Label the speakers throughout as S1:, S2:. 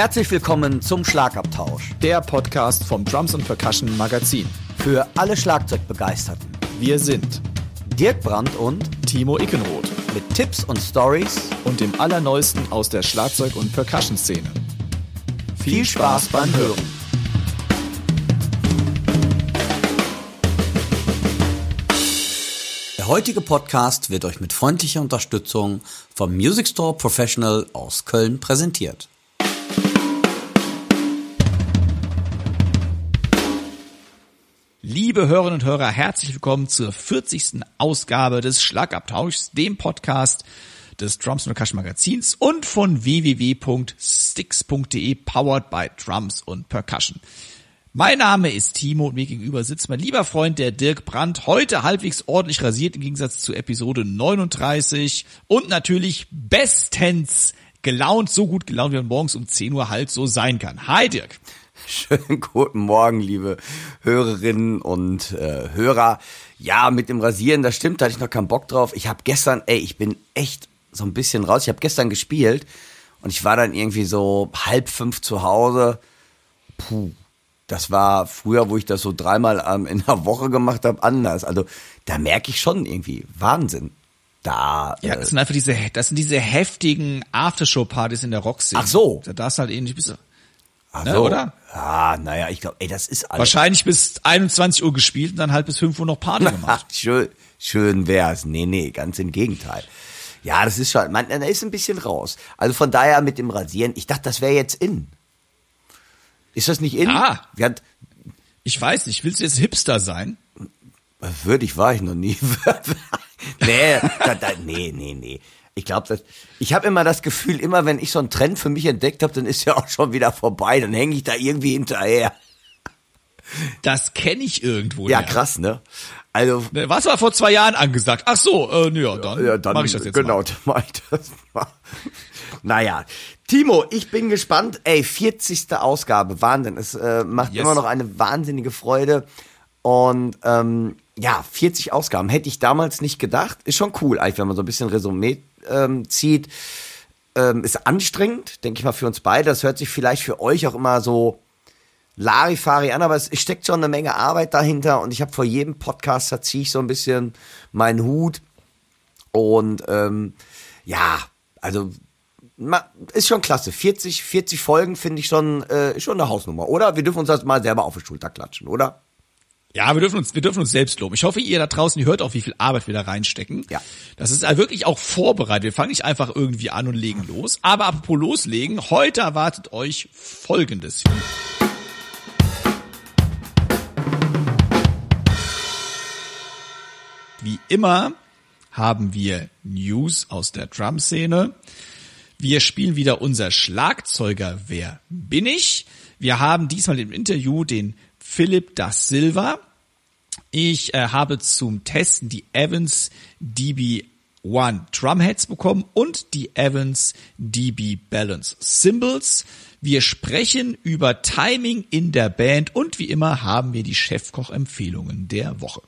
S1: Herzlich willkommen zum Schlagabtausch.
S2: Der Podcast vom Drums und Percussion Magazin.
S1: Für alle Schlagzeugbegeisterten.
S2: Wir sind
S1: Dirk Brandt und
S2: Timo Ickenroth.
S1: Mit Tipps und Stories
S2: und dem Allerneuesten aus der Schlagzeug- und Percussion-Szene.
S1: Viel, Viel Spaß beim Hören. Der heutige Podcast wird euch mit freundlicher Unterstützung vom Music Store Professional aus Köln präsentiert.
S2: Liebe Hörerinnen und Hörer, herzlich willkommen zur 40. Ausgabe des Schlagabtauschs, dem Podcast des Drums und Percussion Magazins und von www.sticks.de powered by Drums und Percussion. Mein Name ist Timo und mir gegenüber sitzt mein lieber Freund, der Dirk Brandt, heute halbwegs ordentlich rasiert im Gegensatz zu Episode 39 und natürlich bestens gelaunt, so gut gelaunt, wie man morgens um 10 Uhr halt so sein kann. Hi Dirk.
S1: Schönen guten Morgen, liebe Hörerinnen und äh, Hörer. Ja, mit dem Rasieren, das stimmt, da hatte ich noch keinen Bock drauf. Ich habe gestern, ey, ich bin echt so ein bisschen raus. Ich habe gestern gespielt und ich war dann irgendwie so halb fünf zu Hause. Puh, das war früher, wo ich das so dreimal ähm, in der Woche gemacht habe, anders. Also da merke ich schon irgendwie Wahnsinn. Da,
S2: ja, das sind einfach diese, das sind diese heftigen Aftershow-Partys in der Roxy.
S1: Ach so.
S2: Da darfst du halt ähnlich bist.
S1: Ach ne, so. oder? Ja, naja, ich glaube, ey, das ist alles.
S2: Wahrscheinlich bis 21 Uhr gespielt und dann halt bis 5 Uhr noch Party gemacht.
S1: schön, schön wär's. Nee, nee, ganz im Gegenteil. Ja, das ist schon, man, da ist ein bisschen raus. Also von daher mit dem Rasieren, ich dachte, das wäre jetzt in. Ist das nicht in?
S2: Ah. Hat, ich weiß nicht, willst du jetzt Hipster sein?
S1: Würde ich, war ich noch nie. nee, da, da, nee, nee, nee. Ich glaube. Ich habe immer das Gefühl, immer wenn ich so einen Trend für mich entdeckt habe, dann ist ja auch schon wieder vorbei. Dann hänge ich da irgendwie hinterher.
S2: Das kenne ich irgendwo.
S1: Ja, ja, krass, ne? Also.
S2: Ne, was war vor zwei Jahren angesagt? Ach so, äh, ja, dann, ja, dann mache ich das jetzt
S1: genau,
S2: mal.
S1: Genau, dann mach ich das mal. naja, Timo, ich bin gespannt. Ey, 40. Ausgabe, Wahnsinn. Es äh, macht yes. immer noch eine wahnsinnige Freude. Und ähm, ja, 40 Ausgaben hätte ich damals nicht gedacht. Ist schon cool, eigentlich, wenn man so ein bisschen Resümee ähm, zieht. Ähm, ist anstrengend, denke ich mal, für uns beide. Das hört sich vielleicht für euch auch immer so Larifari an, aber es steckt schon eine Menge Arbeit dahinter und ich habe vor jedem Podcast, da ziehe ich so ein bisschen meinen Hut. Und ähm, ja, also ist schon klasse. 40, 40 Folgen finde ich schon, äh, schon eine Hausnummer, oder? Wir dürfen uns das mal selber auf die Schulter klatschen, oder?
S2: Ja, wir dürfen uns, wir dürfen uns selbst loben. Ich hoffe, ihr da draußen, ihr hört auch, wie viel Arbeit wir da reinstecken.
S1: Ja.
S2: Das ist wirklich auch vorbereitet. Wir fangen nicht einfach irgendwie an und legen los. Aber apropos loslegen, heute erwartet euch Folgendes. Wie immer haben wir News aus der Drum-Szene. Wir spielen wieder unser Schlagzeuger Wer bin ich? Wir haben diesmal im Interview den Philipp da Silva. Ich äh, habe zum Testen die Evans DB One Drumheads bekommen und die Evans DB Balance Cymbals. Wir sprechen über Timing in der Band und wie immer haben wir die Chefkoch-Empfehlungen der Woche.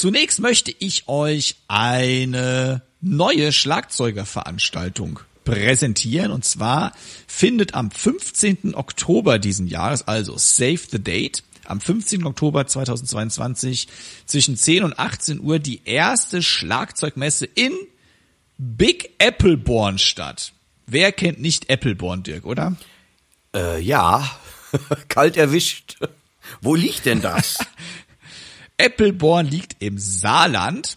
S2: Zunächst möchte ich euch eine neue Schlagzeugerveranstaltung präsentieren und zwar findet am 15. Oktober diesen Jahres, also Save the Date, am 15. Oktober 2022 zwischen 10 und 18 Uhr die erste Schlagzeugmesse in Big Appleborn statt. Wer kennt nicht Appleborn, Dirk, oder?
S1: Äh, ja, kalt erwischt. Wo liegt denn das?
S2: Appleborn liegt im Saarland.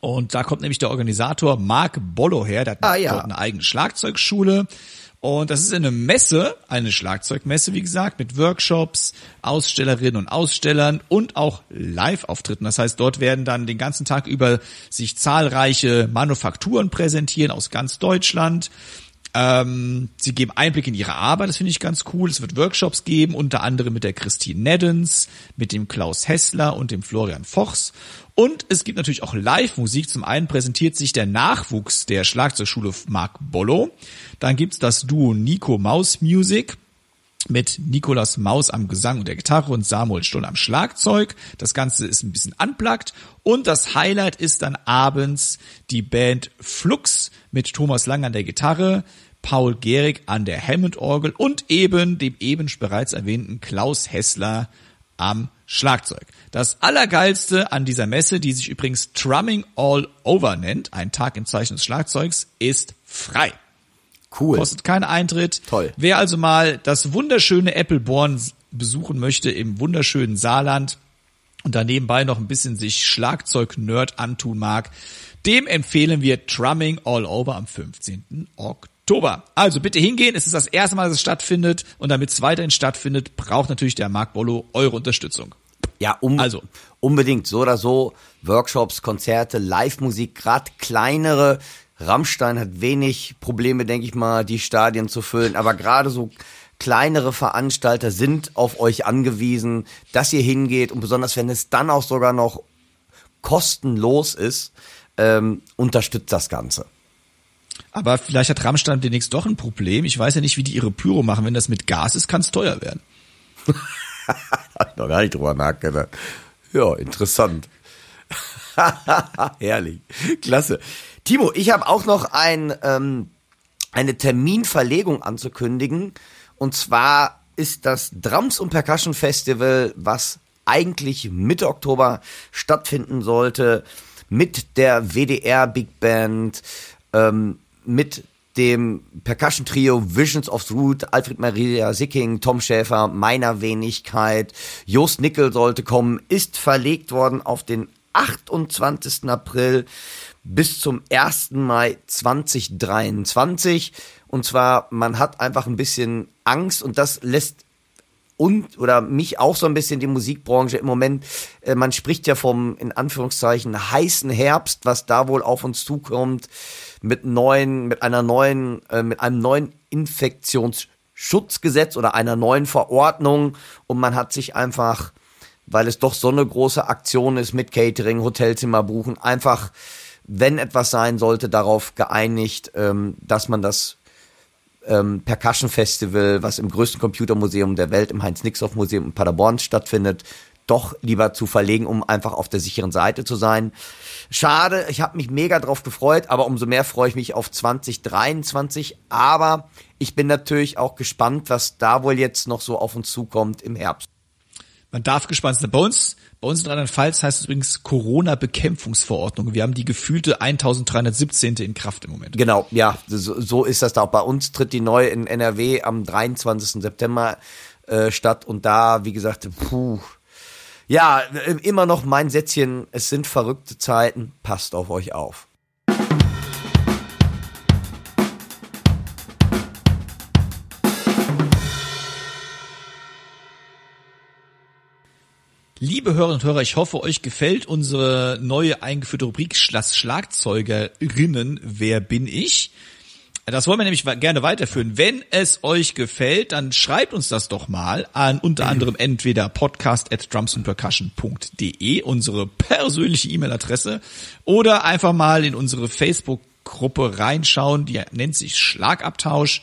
S2: Und da kommt nämlich der Organisator Mark Bollo her, der hat ah, ja. dort eine eigene Schlagzeugschule. Und das ist eine Messe, eine Schlagzeugmesse, wie gesagt, mit Workshops, Ausstellerinnen und Ausstellern und auch Live-Auftritten. Das heißt, dort werden dann den ganzen Tag über sich zahlreiche Manufakturen präsentieren aus ganz Deutschland. Ähm, sie geben Einblick in ihre Arbeit, das finde ich ganz cool. Es wird Workshops geben, unter anderem mit der Christine Neddens, mit dem Klaus Hessler und dem Florian Fochs. Und es gibt natürlich auch Live-Musik. Zum einen präsentiert sich der Nachwuchs der Schlagzeugschule Mark Bollo. Dann gibt's das Duo Nico Maus Music. mit Nikolas Maus am Gesang und der Gitarre und Samuel Stoll am Schlagzeug. Das Ganze ist ein bisschen unplugged. Und das Highlight ist dann abends die Band Flux mit Thomas Lang an der Gitarre, Paul Gehrig an der Hammond-Orgel und eben dem eben bereits erwähnten Klaus Hessler am Schlagzeug. Das Allergeilste an dieser Messe, die sich übrigens Trumming All Over nennt, ein Tag im Zeichen des Schlagzeugs, ist frei.
S1: Cool.
S2: Kostet keinen Eintritt.
S1: Toll.
S2: Wer also mal das wunderschöne Appleborn besuchen möchte im wunderschönen Saarland und da nebenbei noch ein bisschen sich Schlagzeug-Nerd antun mag, dem empfehlen wir Trumming All Over am 15. Oktober. Also bitte hingehen, es ist das erste Mal, dass es stattfindet und damit es weiterhin stattfindet, braucht natürlich der Marc Bollo eure Unterstützung.
S1: Ja, um, also unbedingt so oder so Workshops, Konzerte, Live-Musik, gerade kleinere Rammstein hat wenig Probleme, denke ich mal, die Stadien zu füllen. Aber gerade so kleinere Veranstalter sind auf euch angewiesen, dass ihr hingeht und besonders wenn es dann auch sogar noch kostenlos ist, ähm, unterstützt das Ganze.
S2: Aber vielleicht hat Rammstein demnächst doch ein Problem. Ich weiß ja nicht, wie die ihre Pyro machen. Wenn das mit Gas ist, kann es teuer werden.
S1: Hab noch gar nicht drüber nachgedacht. Ja, interessant. Herrlich. Klasse. Timo, ich habe auch noch ein, ähm, eine Terminverlegung anzukündigen. Und zwar ist das Drums und Percussion Festival, was eigentlich Mitte Oktober stattfinden sollte, mit der WDR Big Band, ähm, mit dem Percussion Trio Visions of the Root, Alfred Maria Sicking, Tom Schäfer, meiner Wenigkeit, Jost Nickel sollte kommen, ist verlegt worden auf den 28. April bis zum 1. Mai 2023. Und zwar, man hat einfach ein bisschen Angst und das lässt und oder mich auch so ein bisschen die Musikbranche im Moment. Äh, man spricht ja vom in Anführungszeichen heißen Herbst, was da wohl auf uns zukommt mit neuen, mit einer neuen, äh, mit einem neuen Infektionsschutzgesetz oder einer neuen Verordnung und man hat sich einfach, weil es doch so eine große Aktion ist mit Catering, Hotelzimmer buchen, einfach wenn etwas sein sollte, darauf geeinigt, ähm, dass man das ähm, Percussion Festival, was im größten Computermuseum der Welt, im Heinz-Nixdorf-Museum in Paderborn stattfindet, doch lieber zu verlegen, um einfach auf der sicheren Seite zu sein. Schade, ich habe mich mega drauf gefreut, aber umso mehr freue ich mich auf 2023. Aber ich bin natürlich auch gespannt, was da wohl jetzt noch so auf uns zukommt im Herbst.
S2: Man darf gespannt sein. Bei uns, bei uns in Rheinland-Pfalz heißt es übrigens Corona-Bekämpfungsverordnung. Wir haben die gefühlte 1317. in Kraft im Moment.
S1: Genau, ja, so, so ist das da. Auch bei uns tritt die neue in NRW am 23. September äh, statt und da, wie gesagt, puh. Ja, äh, immer noch mein Sätzchen, es sind verrückte Zeiten, passt auf euch auf.
S2: Liebe Hörerinnen und Hörer, ich hoffe, euch gefällt unsere neue eingeführte Rubrik Schlagzeugerinnen. Wer bin ich? Das wollen wir nämlich gerne weiterführen. Wenn es euch gefällt, dann schreibt uns das doch mal an unter anderem entweder podcast at drumsandpercussion.de, unsere persönliche E-Mail-Adresse, oder einfach mal in unsere Facebook-Gruppe reinschauen, die nennt sich Schlagabtausch.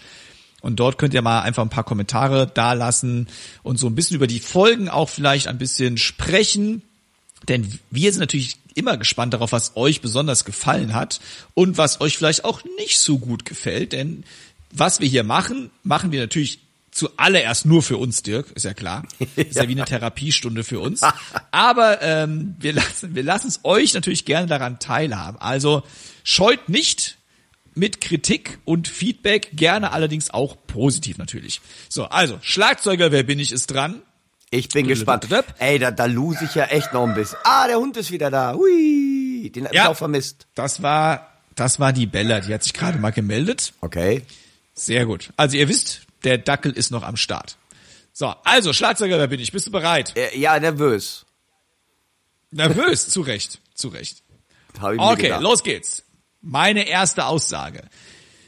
S2: Und dort könnt ihr mal einfach ein paar Kommentare dalassen und so ein bisschen über die Folgen auch vielleicht ein bisschen sprechen. Denn wir sind natürlich immer gespannt darauf, was euch besonders gefallen hat und was euch vielleicht auch nicht so gut gefällt. Denn was wir hier machen, machen wir natürlich zuallererst nur für uns, Dirk, ist ja klar. Ist ja, ja wie eine Therapiestunde für uns. Aber ähm, wir lassen wir lassen es euch natürlich gerne daran teilhaben. Also scheut nicht, mit Kritik und Feedback, gerne allerdings auch positiv natürlich. So, also, Schlagzeuger, wer bin ich, ist dran.
S1: Ich bin gespannt. Ey, da, da lose ich ja echt noch ein bisschen. Ah, der Hund ist wieder da. Hui, den hab ja, ich auch vermisst.
S2: Das war, das war die Bella, die hat sich gerade mal gemeldet.
S1: Okay.
S2: Sehr gut. Also ihr wisst, der Dackel ist noch am Start. So, also Schlagzeuger, wer bin ich? Bist du bereit?
S1: Äh, ja, nervös.
S2: Nervös, zu Recht, zu Recht. Okay, los geht's. Meine erste Aussage.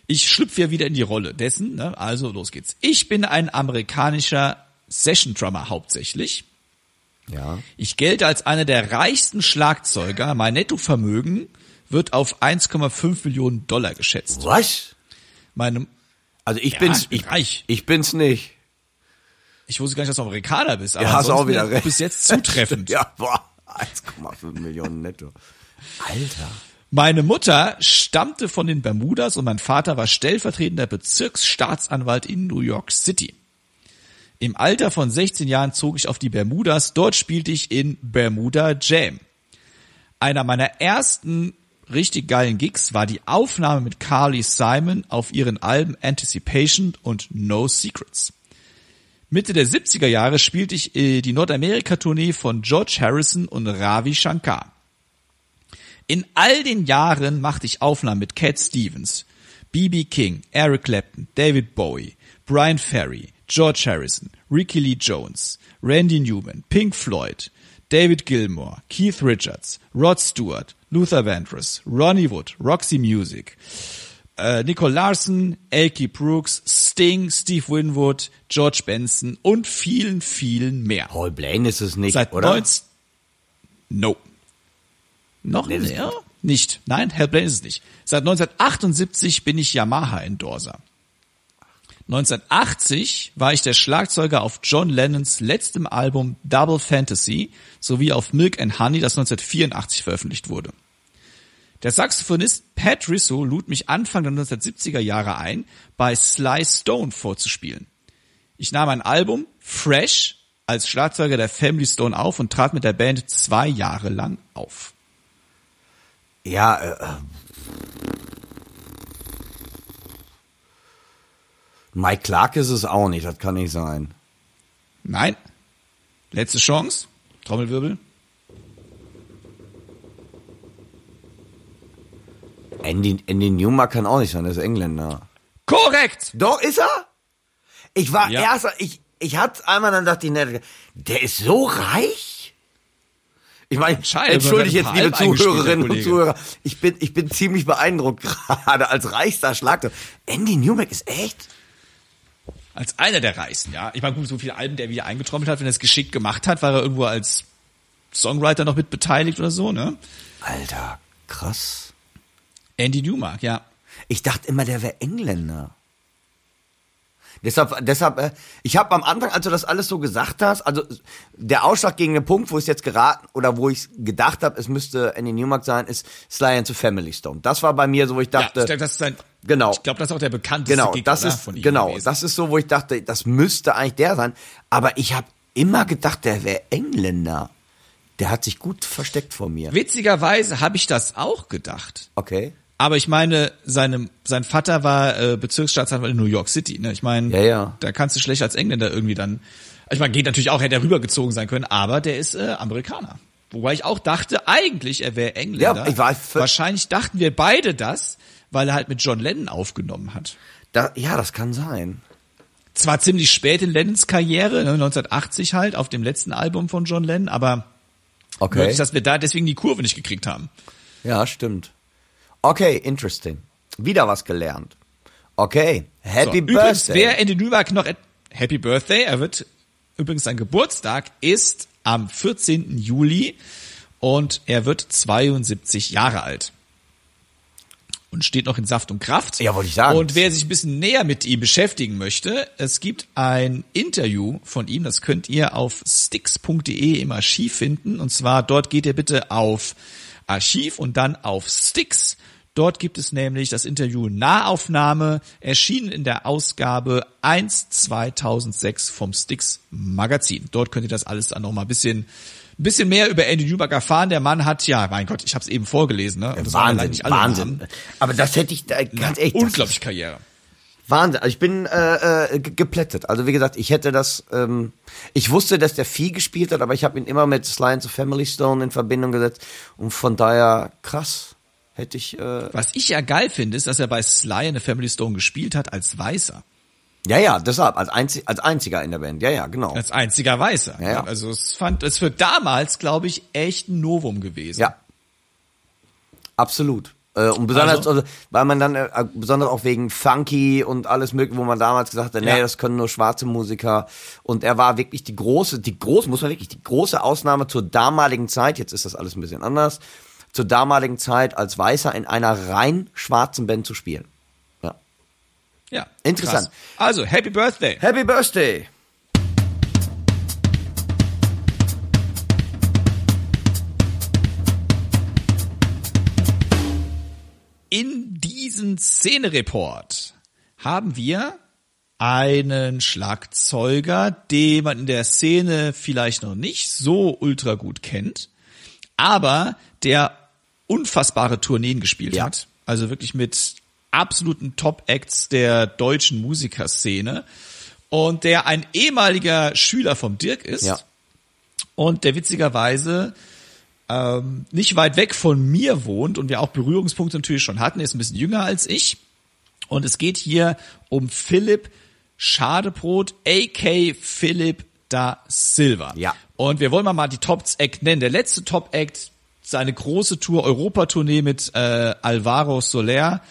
S2: Ich schlüpfe ja wieder in die Rolle dessen, ne? also los geht's. Ich bin ein amerikanischer Session Drummer hauptsächlich.
S1: Ja.
S2: Ich gelte als einer der reichsten Schlagzeuger. Mein Nettovermögen wird auf 1,5 Millionen Dollar geschätzt.
S1: Was?
S2: Meine,
S1: also ich ja, bin's, ich, reich. ich bin's nicht.
S2: Ich wusste gar nicht, dass du Amerikaner bist, aber
S1: Ja, hast auch wieder recht.
S2: bis jetzt zutreffend.
S1: Ja, boah, 1,5 Millionen netto. Alter.
S2: Meine Mutter stammte von den Bermudas und mein Vater war stellvertretender Bezirksstaatsanwalt in New York City. Im Alter von 16 Jahren zog ich auf die Bermudas. Dort spielte ich in Bermuda Jam. Einer meiner ersten richtig geilen Gigs war die Aufnahme mit Carly Simon auf ihren Alben Anticipation und No Secrets. Mitte der 70er Jahre spielte ich äh, die Nordamerika-Tournee von George Harrison und Ravi Shankar. In all den Jahren machte ich Aufnahmen mit Cat Stevens, B.B. King, Eric Clapton, David Bowie, Brian Ferry, George Harrison, Ricky Lee Jones, Randy Newman, Pink Floyd, David Gilmour, Keith Richards, Rod Stewart, Luther Vandross, Ronnie Wood, Roxy Music, äh, Nicole Larson, Elkie Brooks, Sting, Steve Winwood, George Benson und vielen, vielen mehr.
S1: Paul Blaine ist es nicht,
S2: Seit
S1: oder?
S2: 19... No. Noch
S1: Nee,
S2: mehr? Nicht. Nein, Hellblade ist es nicht. Seit 1978 bin ich Yamaha-Endorser. 1980 war ich der Schlagzeuger auf John Lennons letztem Album Double Fantasy sowie auf Milk and Honey, das 1984 veröffentlicht wurde. Der Saxophonist Pat Risso lud mich Anfang der 1970er Jahre ein, bei Sly Stone vorzuspielen. Ich nahm ein Album, Fresh, als Schlagzeuger der Family Stone auf und trat mit der Band zwei Jahre lang auf.
S1: Ja, äh, äh. Mike Clark ist es auch nicht, das kann nicht sein.
S2: Nein. Letzte Chance. Trommelwirbel.
S1: Andy, Andy Newmark kann auch nicht sein, der ist Engländer.
S2: Korrekt!
S1: Doch, ist er? Ich war
S2: Ja.
S1: erst, ich, ich hatte einmal, dann dachte ich, ne, der ist so reich? Ich meine, entschuldige jetzt, liebe Zuhörerinnen und. Zuhörer, ich bin, ich bin ziemlich beeindruckt gerade als reichster Schlagzeug. Andy Newmark ist echt?
S2: Als einer der Reichsten, ja. Ich meine, gut, so viele Alben, der wieder eingetrommelt hat, wenn er es geschickt gemacht hat, war er irgendwo als Songwriter noch mit beteiligt oder so, ne?
S1: Alter, krass.
S2: Andy Newmark, ja.
S1: Ich dachte immer, der wäre Engländer. Deshalb, deshalb, äh, ich habe am Anfang, als du das alles so gesagt hast, also der ausschlaggebende Punkt, wo ich jetzt geraten oder wo ich gedacht habe, es müsste Andy Newmark sein, ist Sly and the Family Stone. Das war bei mir so, wo ich
S2: ja,
S1: dachte,
S2: ich glaube, das ist sein,
S1: genau.
S2: Ich glaube, das ist auch der bekannteste
S1: genau,
S2: Gig,
S1: das ist
S2: von ihm
S1: genau,
S2: gewesen.
S1: das ist so, wo ich dachte, das müsste eigentlich der sein. Aber ich habe immer gedacht, der wäre Engländer. Der hat sich gut versteckt vor mir.
S2: Witzigerweise habe ich das auch gedacht.
S1: Okay.
S2: Aber ich meine, seine, sein Vater war äh, Bezirksstaatsanwalt in New York City. Ne? Ich meine,
S1: Ja, ja.
S2: da kannst du schlecht als Engländer irgendwie dann. Ich meine, geht natürlich auch, hätte er rübergezogen sein können, aber der ist äh, Amerikaner. Wobei ich auch dachte, eigentlich er wäre Engländer.
S1: Ja, ich war
S2: Wahrscheinlich dachten wir beide das, weil er halt mit John Lennon aufgenommen hat.
S1: Da, ja, das kann sein.
S2: Zwar ziemlich spät in Lennons Karriere, ne, 1980 halt, auf dem letzten Album von John Lennon, aber
S1: Okay.
S2: möglich, dass wir da deswegen die Kurve nicht gekriegt haben.
S1: Ja, stimmt. Okay, interesting. Wieder was gelernt. Okay, Happy
S2: so, Übrigens,
S1: Birthday.
S2: wer Andy Newmark noch et- Happy Birthday, er wird übrigens sein Geburtstag ist am 14. Juli und er wird 72 Jahre alt. Und steht noch in Saft und Kraft.
S1: Ja, wollte ich sagen.
S2: Und wer sich ein bisschen näher mit ihm beschäftigen möchte, es gibt ein Interview von ihm, das könnt ihr auf sticks.de im Archiv finden. Und zwar dort geht ihr bitte auf Archiv und dann auf Sticks. Dort gibt es nämlich das Interview Nahaufnahme, erschienen in der Ausgabe 1 2006 vom Sticks Magazin. Dort könnt ihr das alles dann noch mal ein bisschen, ein bisschen mehr über Andy Newberg erfahren. Der Mann hat, ja, mein Gott, ich habe es eben vorgelesen. Ne? Das
S1: Wahnsinn, Wahnsinn.
S2: Namen.
S1: Aber das hätte ich, äh, ganz ehrlich, das
S2: Unglaubliche Karriere.
S1: Wahnsinn. Also ich bin äh, äh, ge- geplättet. Also wie gesagt, ich hätte das, ähm, ich wusste, dass der viel gespielt hat, aber ich habe ihn immer mit and the Family Stone in Verbindung gesetzt und von daher krass. Hätte ich, äh,
S2: Was ich ja geil finde, ist, dass er bei Sly in the Family Stone gespielt hat als Weißer.
S1: ja, ja, deshalb, als, einzig, als einziger in der Band. Ja, ja, genau.
S2: Als einziger Weißer.
S1: Ja, ja.
S2: Also es fand, es für damals, glaube ich, echt ein Novum gewesen.
S1: Ja. Absolut. Äh, und besonders,
S2: Also-
S1: also, weil man dann, äh, besonders auch wegen Funky und alles mögliche, wo man damals gesagt hat, nee,
S2: Ja.
S1: das können nur schwarze Musiker. Und er war wirklich die große, die große, muss man wirklich, die große Ausnahme zur damaligen Zeit, jetzt ist das alles ein bisschen anders, zur damaligen Zeit als Weißer in einer rein schwarzen Band zu spielen. Ja.
S2: Ja.
S1: Interessant.
S2: Krass. Also, Happy Birthday.
S1: Happy Birthday.
S2: In diesem Szenereport haben wir einen Schlagzeuger, den man in der Szene vielleicht noch nicht so ultra gut kennt, aber der unfassbare Tourneen gespielt ja. hat. Also wirklich mit absoluten Top-Acts der deutschen Musikerszene und der ein ehemaliger Schüler vom Dirk ist ja. und der witzigerweise ähm, nicht weit weg von mir wohnt und wir auch Berührungspunkte natürlich schon hatten, er ist ein bisschen jünger als ich und es geht hier um Philipp Schadebrot, a.k. Philipp da Silva.
S1: Ja.
S2: Und wir wollen mal, mal die Top-Act nennen. Der letzte Top-Act, seine große Tour, Europatournee mit äh, Alvaro Soler.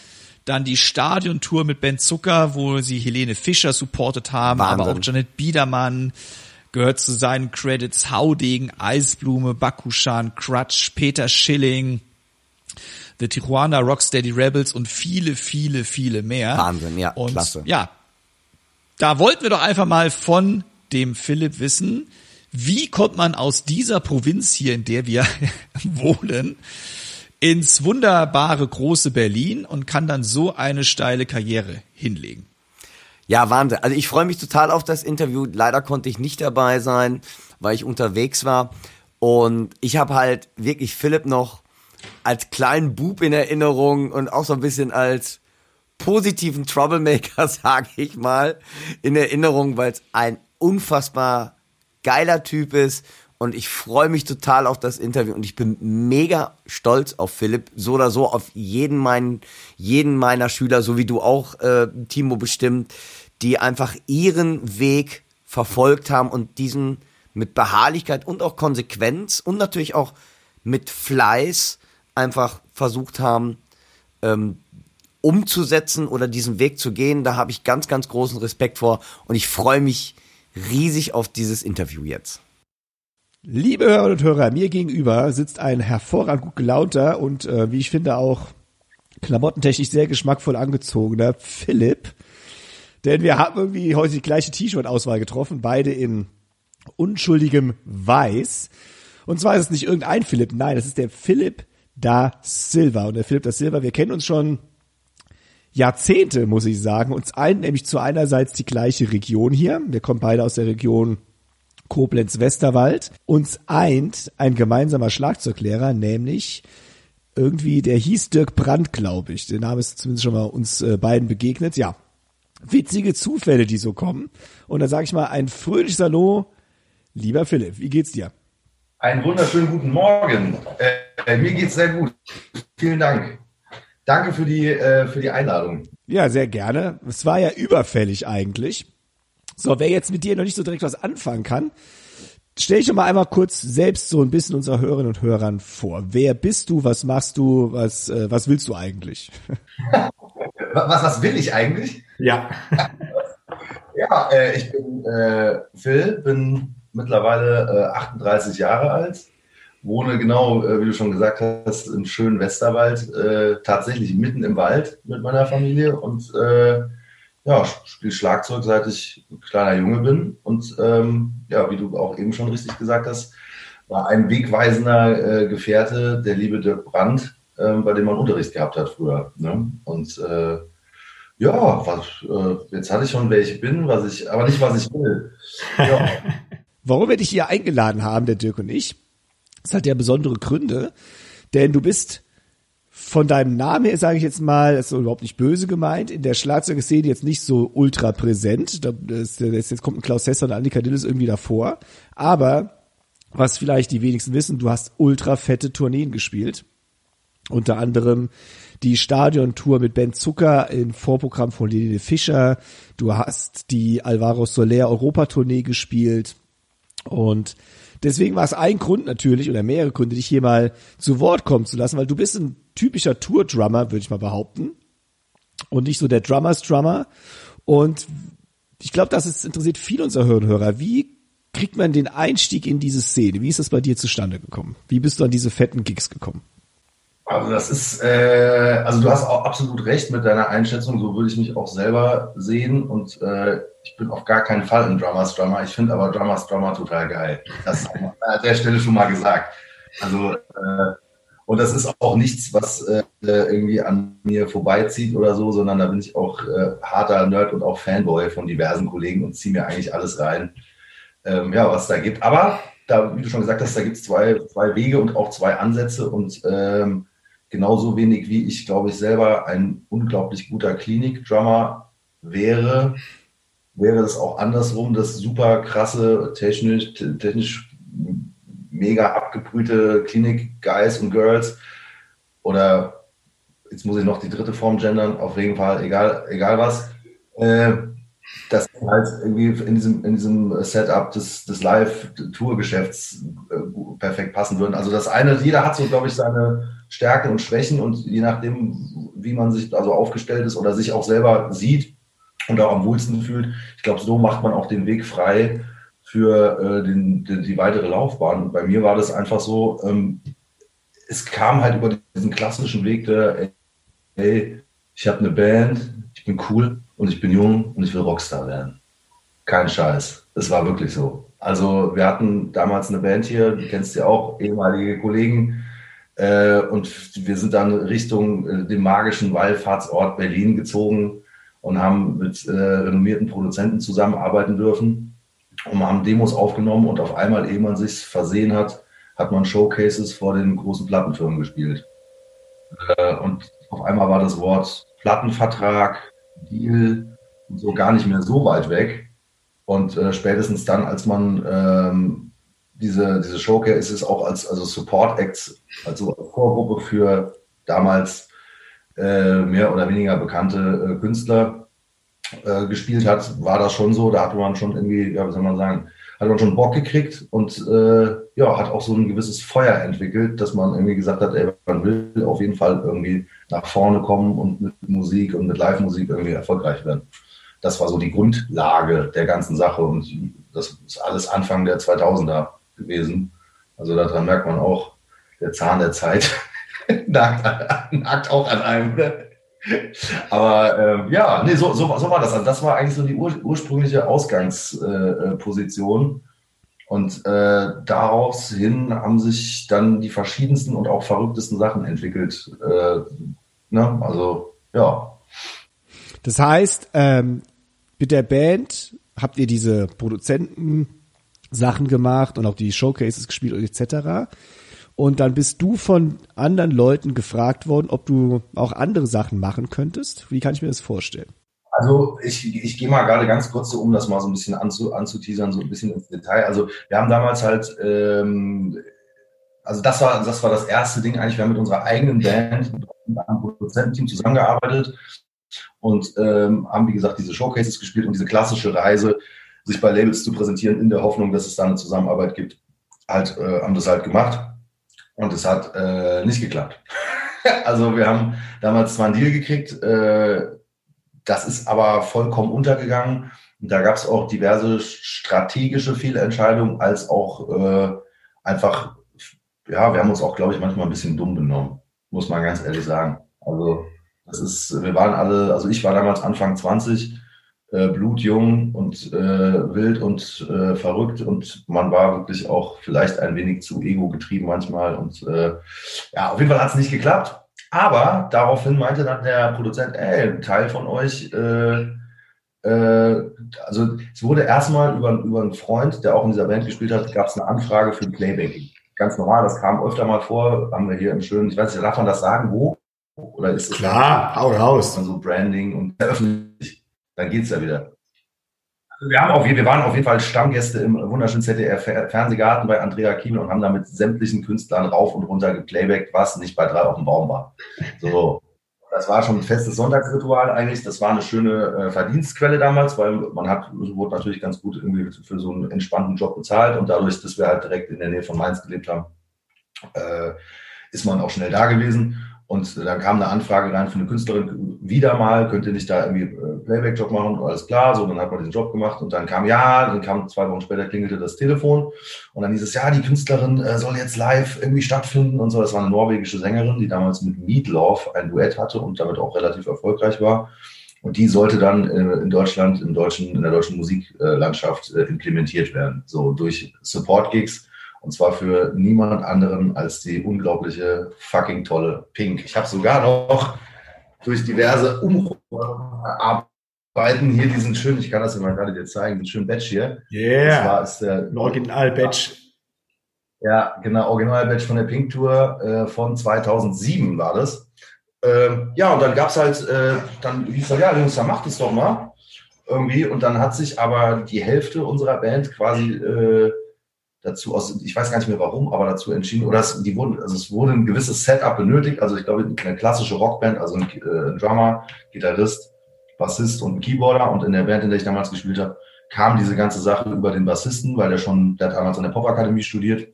S2: Dann die Stadiontour mit Ben Zucker, wo sie Helene Fischer supportet haben, Wahnsinn. aber auch Janet Biedermann gehört zu seinen Credits. Haudegen, Eisblume, Bakushan, Crutch, Peter Schilling, The Tijuana Rocksteady Rebels und viele, viele, viele mehr.
S1: Wahnsinn, ja,
S2: und,
S1: klasse.
S2: Ja, da wollten wir doch einfach mal von dem Philipp wissen, wie kommt man aus dieser Provinz hier, in der wir wohnen, ins wunderbare große Berlin und kann dann so eine steile Karriere hinlegen?
S1: Ja, Wahnsinn. Also ich freue mich total auf das Interview. Leider konnte ich nicht dabei sein, weil ich unterwegs war. Und ich habe halt wirklich Philipp noch als kleinen Bub in Erinnerung und auch so ein bisschen als positiven Troublemaker, sage ich mal, in Erinnerung, weil es ein unfassbar geiler Typ ist und ich freue mich total auf das Interview und ich bin mega stolz auf Philipp, so oder so auf jeden meinen, jeden meiner Schüler, so wie du auch, äh, Timo bestimmt, die einfach ihren Weg verfolgt haben und diesen mit Beharrlichkeit und auch Konsequenz und natürlich auch mit Fleiß einfach versucht haben, ähm, umzusetzen oder diesen Weg zu gehen. Da habe ich ganz, ganz großen Respekt vor und ich freue mich riesig auf dieses Interview jetzt.
S3: Liebe Hörerinnen und Hörer, mir gegenüber sitzt ein hervorragend gut gelaunter und äh, wie ich finde auch klamottentechnisch sehr geschmackvoll angezogener Philipp. Denn wir haben irgendwie heute die gleiche T-Shirt-Auswahl getroffen, beide in unschuldigem Weiß. Und zwar ist es nicht irgendein Philipp, nein, das ist der Philipp da Silva. Und der Philipp da Silva, wir kennen uns schon Jahrzehnte, muss ich sagen. Uns eint nämlich zu einerseits die gleiche Region hier. Wir kommen beide aus der Region Koblenz-Westerwald. Uns eint ein gemeinsamer Schlagzeuglehrer, nämlich irgendwie, der hieß Dirk Brandt, glaube ich. Der Name ist zumindest schon mal uns äh, beiden begegnet. Ja, witzige Zufälle, die so kommen. Und dann sage ich mal, ein fröhliches Hallo, lieber Philipp, wie geht's dir?
S4: Einen wunderschönen guten Morgen. Äh, mir geht's sehr gut. Vielen Dank. Danke für die, äh, für die Einladung.
S3: Ja, sehr gerne. Es war ja überfällig eigentlich. So, wer jetzt mit dir noch nicht so direkt was anfangen kann, stell dich doch mal einmal kurz selbst so ein bisschen unserer Hörerinnen und Hörern vor. Wer bist du? Was machst du? Was, äh, was willst du eigentlich?
S4: was, was will ich eigentlich?
S3: Ja.
S4: ja, äh, ich bin äh, Phil, bin mittlerweile äh, 38 Jahre alt wohne genau, äh, wie du schon gesagt hast, im schönen Westerwald, äh, tatsächlich mitten im Wald mit meiner Familie und äh, ja, spiele Schlagzeug, seit ich ein kleiner Junge bin. Und ähm, ja, wie du auch eben schon richtig gesagt hast, war ein wegweisender äh, Gefährte, der liebe Dirk Brandt, äh, bei dem man Unterricht gehabt hat früher. Ne? Und äh, ja, was, äh, jetzt hatte ich schon, wer ich bin, was ich, aber nicht, was ich will. Ja.
S3: Warum wir dich hier eingeladen haben, der Dirk und ich, das hat ja besondere Gründe, denn du bist von deinem Namen her, sage ich jetzt mal, das ist überhaupt nicht böse gemeint, in der Schlagzeugerszene jetzt nicht so ultra präsent. Das, das, jetzt kommt ein Klaus Hesser und Annika Dilles irgendwie davor. Aber was vielleicht die wenigsten wissen, du hast ultra fette Tourneen gespielt. Unter anderem die Stadiontour mit Ben Zucker im Vorprogramm von Lene Fischer. Du hast die Alvaro Soler Europatournee gespielt. Und Deswegen war es ein Grund natürlich oder mehrere Gründe, dich hier mal zu Wort kommen zu lassen, weil du bist ein typischer Tour-Drummer, würde ich mal behaupten. Und nicht so der Drummers Drummer. Und ich glaube, das ist, interessiert viel unserer Hörer. Wie kriegt man den Einstieg in diese Szene? Wie ist das bei dir zustande gekommen? Wie bist du an diese fetten Gigs gekommen?
S4: Also das ist, äh, also du hast auch absolut recht mit deiner Einschätzung, so würde ich mich auch selber sehen und äh, ich bin auf gar keinen Fall ein Drummers Drummer. Ich finde aber Drummers Drummer total geil. Das ist an der Stelle schon mal gesagt. Also, äh, Und das ist auch nichts, was äh, irgendwie an mir vorbeizieht oder so, sondern da bin ich auch äh, harter Nerd und auch Fanboy von diversen Kollegen und ziehe mir eigentlich alles rein, ähm, ja, was da gibt. Aber da, wie du schon gesagt hast, da gibt es zwei, zwei Wege und auch zwei Ansätze und ähm, genauso wenig wie ich, glaube ich, selber ein unglaublich guter Klinik-Drummer wäre, wäre das auch andersrum, dass super krasse, technisch, technisch mega abgebrühte Klinik-Guys und Girls oder jetzt muss ich noch die dritte Form gendern, auf jeden Fall, egal, egal was, äh, dass halt irgendwie in diesem, in diesem Setup des, des Live-Tour-Geschäfts äh, perfekt passen würden. Also das eine, jeder hat so, glaube ich, seine Stärken und Schwächen und je nachdem, wie man sich also aufgestellt ist oder sich auch selber sieht und auch am wohlsten fühlt, ich glaube, so macht man auch den Weg frei für äh, den, die, die, weitere Laufbahn. Und bei mir war das einfach so, ähm, es kam halt über diesen klassischen Weg der, hey, ich habe eine Band, ich bin cool und ich bin jung und ich will Rockstar werden. Kein Scheiß. Es war wirklich so. Also wir hatten damals eine Band hier, du kennst ja auch, ehemalige Kollegen, äh, und wir sind dann Richtung äh, dem magischen Wallfahrtsort Berlin gezogen und haben mit äh, renommierten Produzenten zusammenarbeiten dürfen und haben Demos aufgenommen und auf einmal, ehe man sich versehen hat, hat man Showcases vor den großen Plattenfirmen gespielt. Äh, und auf einmal war das Wort Plattenvertrag, Deal so gar nicht mehr so weit weg. Und äh, spätestens dann, als man ähm, diese, diese Showcase ist es auch als also Support Acts, also Vorgruppe für damals äh, mehr oder weniger bekannte äh, Künstler äh, gespielt hat, war das schon so. Da hatte man schon irgendwie, ja, wie soll man sagen, hat man schon Bock gekriegt und äh, ja, hat auch so ein gewisses Feuer entwickelt, dass man irgendwie gesagt hat, ey, man will auf jeden Fall irgendwie nach vorne kommen und mit Musik und mit Live-Musik irgendwie erfolgreich werden. Das war so die Grundlage der ganzen Sache und das ist alles Anfang der 2000er gewesen. Also daran merkt man auch, der Zahn der Zeit nagt, nagt auch an einem. Aber ähm, ja, nee, so, so, so war das. Also das war eigentlich so die ur, ursprüngliche Ausgangsposition. Äh, und äh, daraus hin haben sich dann die verschiedensten und auch verrücktesten Sachen entwickelt. Äh, ne? Also, ja.
S3: Das heißt, ähm, mit der Band habt ihr diese Produzenten Sachen gemacht und auch die Showcases gespielt und etc. Und dann bist du von anderen Leuten gefragt worden, ob du auch andere Sachen machen könntest. Wie kann ich mir das vorstellen?
S4: Also ich, ich gehe mal gerade ganz kurz so, um das mal so ein bisschen anzu, anzuteasern, so ein bisschen ins Detail. Also wir haben damals halt, ähm, also das war, das war das erste Ding eigentlich, wir haben mit unserer eigenen Band, mit einem Produzententeam zusammengearbeitet und ähm, haben, wie gesagt, diese Showcases gespielt und diese klassische Reise sich bei Labels zu präsentieren, in der Hoffnung, dass es da eine Zusammenarbeit gibt, halt, äh, haben das halt gemacht. Und es hat äh, nicht geklappt. also wir haben damals zwar einen Deal gekriegt, äh, das ist aber vollkommen untergegangen. Und da gab es auch diverse strategische Fehlentscheidungen, als auch äh, einfach, ja, wir haben uns auch, glaube ich, manchmal ein bisschen dumm benommen, muss man ganz ehrlich sagen. Also das ist, wir waren alle, also ich war damals Anfang 20, äh, blutjung und äh, wild und äh, verrückt und man war wirklich auch vielleicht ein wenig zu ego getrieben manchmal und äh, ja, auf jeden Fall hat es nicht geklappt. Aber daraufhin meinte dann der Produzent, ey, ein Teil von euch, äh, äh, also es wurde erstmal über, über einen Freund, der auch in dieser Band gespielt hat, gab es eine Anfrage für ein Playback. Ganz normal, das kam öfter mal vor, haben wir hier im schönen, ich weiß nicht, darf man das sagen, wo?
S1: Oder ist es klar, hau raus.
S4: So Branding und öffentlich dann geht es ja wieder. Also wir, haben auf, wir waren auf jeden Fall Stammgäste im wunderschönen ZDR-Fernsehgarten bei Andrea Kiel und haben da mit sämtlichen Künstlern rauf und runter geplayback, was nicht bei drei auf dem Baum war. So, das war schon ein festes Sonntagsritual eigentlich. Das war eine schöne äh, Verdienstquelle damals, weil man hat, wurde natürlich ganz gut irgendwie für so einen entspannten Job bezahlt und dadurch, dass wir halt direkt in der Nähe von Mainz gelebt haben, äh, ist man auch schnell da gewesen. Und dann kam eine Anfrage rein von einer Künstlerin, wieder mal, könnt ihr nicht da irgendwie äh, Playback-Job machen? Alles klar, so, dann hat man den Job gemacht und dann kam, ja, dann kam zwei Wochen später klingelte das Telefon und dann hieß es, ja, die Künstlerin äh, soll jetzt live irgendwie stattfinden und so. Das war eine norwegische Sängerin, die damals mit Meatloaf ein Duett hatte und damit auch relativ erfolgreich war. Und die sollte dann äh, in Deutschland, im deutschen, in der deutschen Musiklandschaft implementiert werden, so durch Support-Gigs Und zwar für niemand anderen als die unglaubliche, fucking tolle Pink. Ich habe sogar noch durch diverse Umarbeiten hier diesen schönen, ich kann das immer gerade dir zeigen, den schönen Badge hier.
S3: Yeah. Das war ist der Original-Badge.
S4: Ja, genau, Original-Badge von der Pink Tour äh, von 2007 war das. Ähm, ja, und dann gab es halt, äh, dann hieß er, ja, Jungs, dann macht es doch mal. Irgendwie. Und dann hat sich aber die Hälfte unserer Band quasi äh, dazu aus, ich weiß gar nicht mehr warum, aber dazu entschieden, oder es, die wurden, also es wurde ein gewisses Setup benötigt. Also ich glaube, eine klassische Rockband, also ein, äh, ein Drummer, Gitarrist, Bassist und ein Keyboarder. Und in der Band, in der ich damals gespielt habe, kam diese ganze Sache über den Bassisten, weil der schon, der hat damals an der Popakademie studiert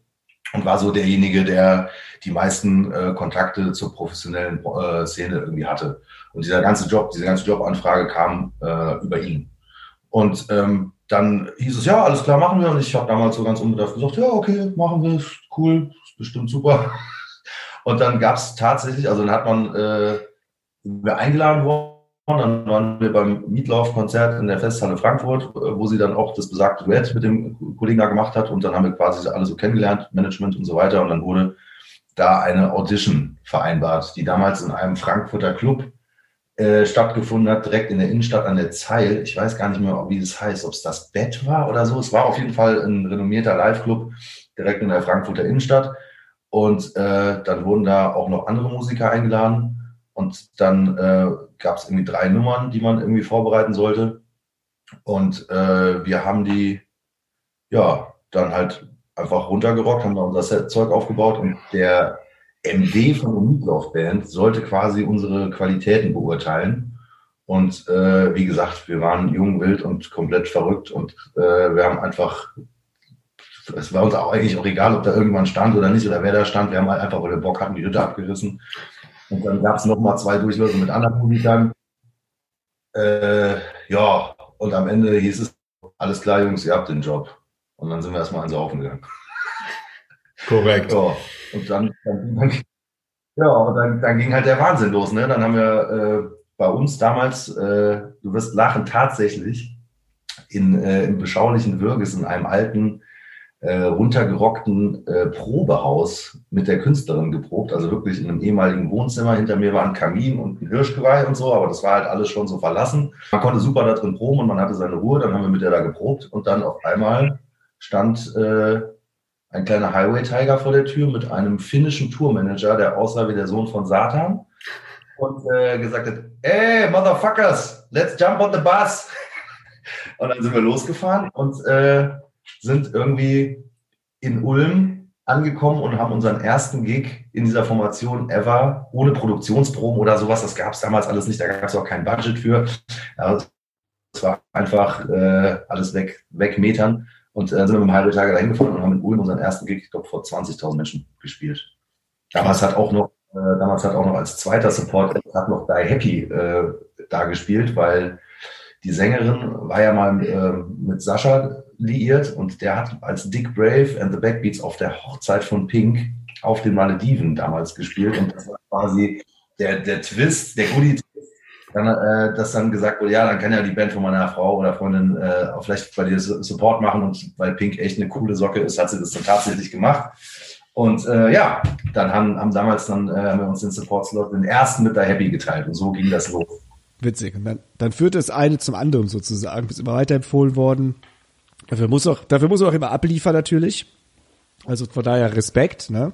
S4: und war so derjenige, der die meisten äh, Kontakte zur professionellen äh, Szene irgendwie hatte. Und dieser ganze Job, diese ganze Jobanfrage kam äh, über ihn. Und ähm, dann hieß es, ja, alles klar, machen wir. Und ich habe damals so ganz unbedarft gesagt, ja, okay, machen wir, cool, ist bestimmt super. Und dann gab es tatsächlich, also dann hat man äh, wir eingeladen worden, dann waren wir beim Mietlauf-Konzert in der Festhalle Frankfurt, äh, wo sie dann auch das besagte Duett mit dem Kollegen da gemacht hat. Und dann haben wir quasi alle so kennengelernt, Management und so weiter. Und dann wurde da eine Audition vereinbart, die damals in einem Frankfurter Club äh, stattgefunden hat, direkt in der Innenstadt an der Zeil. Ich weiß gar nicht mehr, wie das heißt, ob es das Bett war oder so. Es war auf jeden Fall ein renommierter Live-Club direkt in der Frankfurter Innenstadt. Und äh, dann wurden da auch noch andere Musiker eingeladen. Und dann äh, gab es irgendwie drei Nummern, die man irgendwie vorbereiten sollte. Und äh, wir haben die, ja, dann halt einfach runtergerockt, haben da unser Set-Zeug aufgebaut und der MD von der Meatloaf-Band sollte quasi unsere Qualitäten beurteilen. Und äh, wie gesagt, wir waren jung, wild und komplett verrückt und äh, wir haben einfach, es war uns auch eigentlich auch egal, ob da irgendwann stand oder nicht oder wer da stand. Wir haben halt einfach, weil wir Bock hatten, die Hütte abgerissen. Und dann gab es nochmal zwei Durchläufe mit anderen Musikern. Äh, ja, und am Ende hieß es, alles klar, Jungs, ihr habt den Job. Und dann sind wir erstmal ans Saufen gegangen.
S3: Korrekt.
S4: Ja, und dann, dann, ja, und dann, dann ging halt der Wahnsinn los. Ne? Dann haben wir äh, bei uns damals, äh, du wirst lachen, tatsächlich in, äh, im beschaulichen Würges in einem alten, äh, runtergerockten äh, Probehaus mit der Künstlerin geprobt. Also wirklich in einem ehemaligen Wohnzimmer. Hinter mir war ein Kamin und ein Hirschgeweih und so, aber das war halt alles schon so verlassen. Man konnte super da drin proben und man hatte seine Ruhe. Dann haben wir mit der da geprobt und dann auf einmal stand äh, ein kleiner Highway Tiger vor der Tür mit einem finnischen Tourmanager, der aussah wie der Sohn von Satan und äh, gesagt hat, hey, Motherfuckers, let's jump on the bus. Und dann sind wir losgefahren und äh, sind irgendwie in Ulm angekommen und haben unseren ersten Gig in dieser Formation ever ohne Produktionsproben oder sowas. Das gab es damals alles nicht, da gab es auch kein Budget für. Es war einfach äh, alles weg, wegmetern. Und äh, sind wir mit einem halben Tage dahin gefahren und haben in Ulm unseren ersten Gig, ich glaube, vor 20.000 Menschen gespielt. Damals hat auch noch, äh, damals hat auch noch als zweiter Support hat noch Die Happy äh, da gespielt, weil die Sängerin war ja mal äh, mit Sascha liiert und der hat als Dick Brave and the Backbeats auf der Hochzeit von Pink auf den Malediven damals gespielt und das war quasi der, der Twist, der Goodie dann, äh, dass dann gesagt wurde, ja, dann kann ja die Band von meiner Frau oder Freundin äh, vielleicht bei dir Support machen und weil Pink echt eine coole Socke ist, hat sie das dann tatsächlich gemacht. Und äh, ja, dann haben, haben damals dann äh, haben wir uns den Support-Slot den ersten mit der Happy geteilt und so ging das los.
S3: Witzig. Und dann, dann führte das eine zum anderen sozusagen, ist immer weiterempfohlen worden. Dafür muss auch, dafür muss auch immer abliefern natürlich. Also von daher Respekt, ne?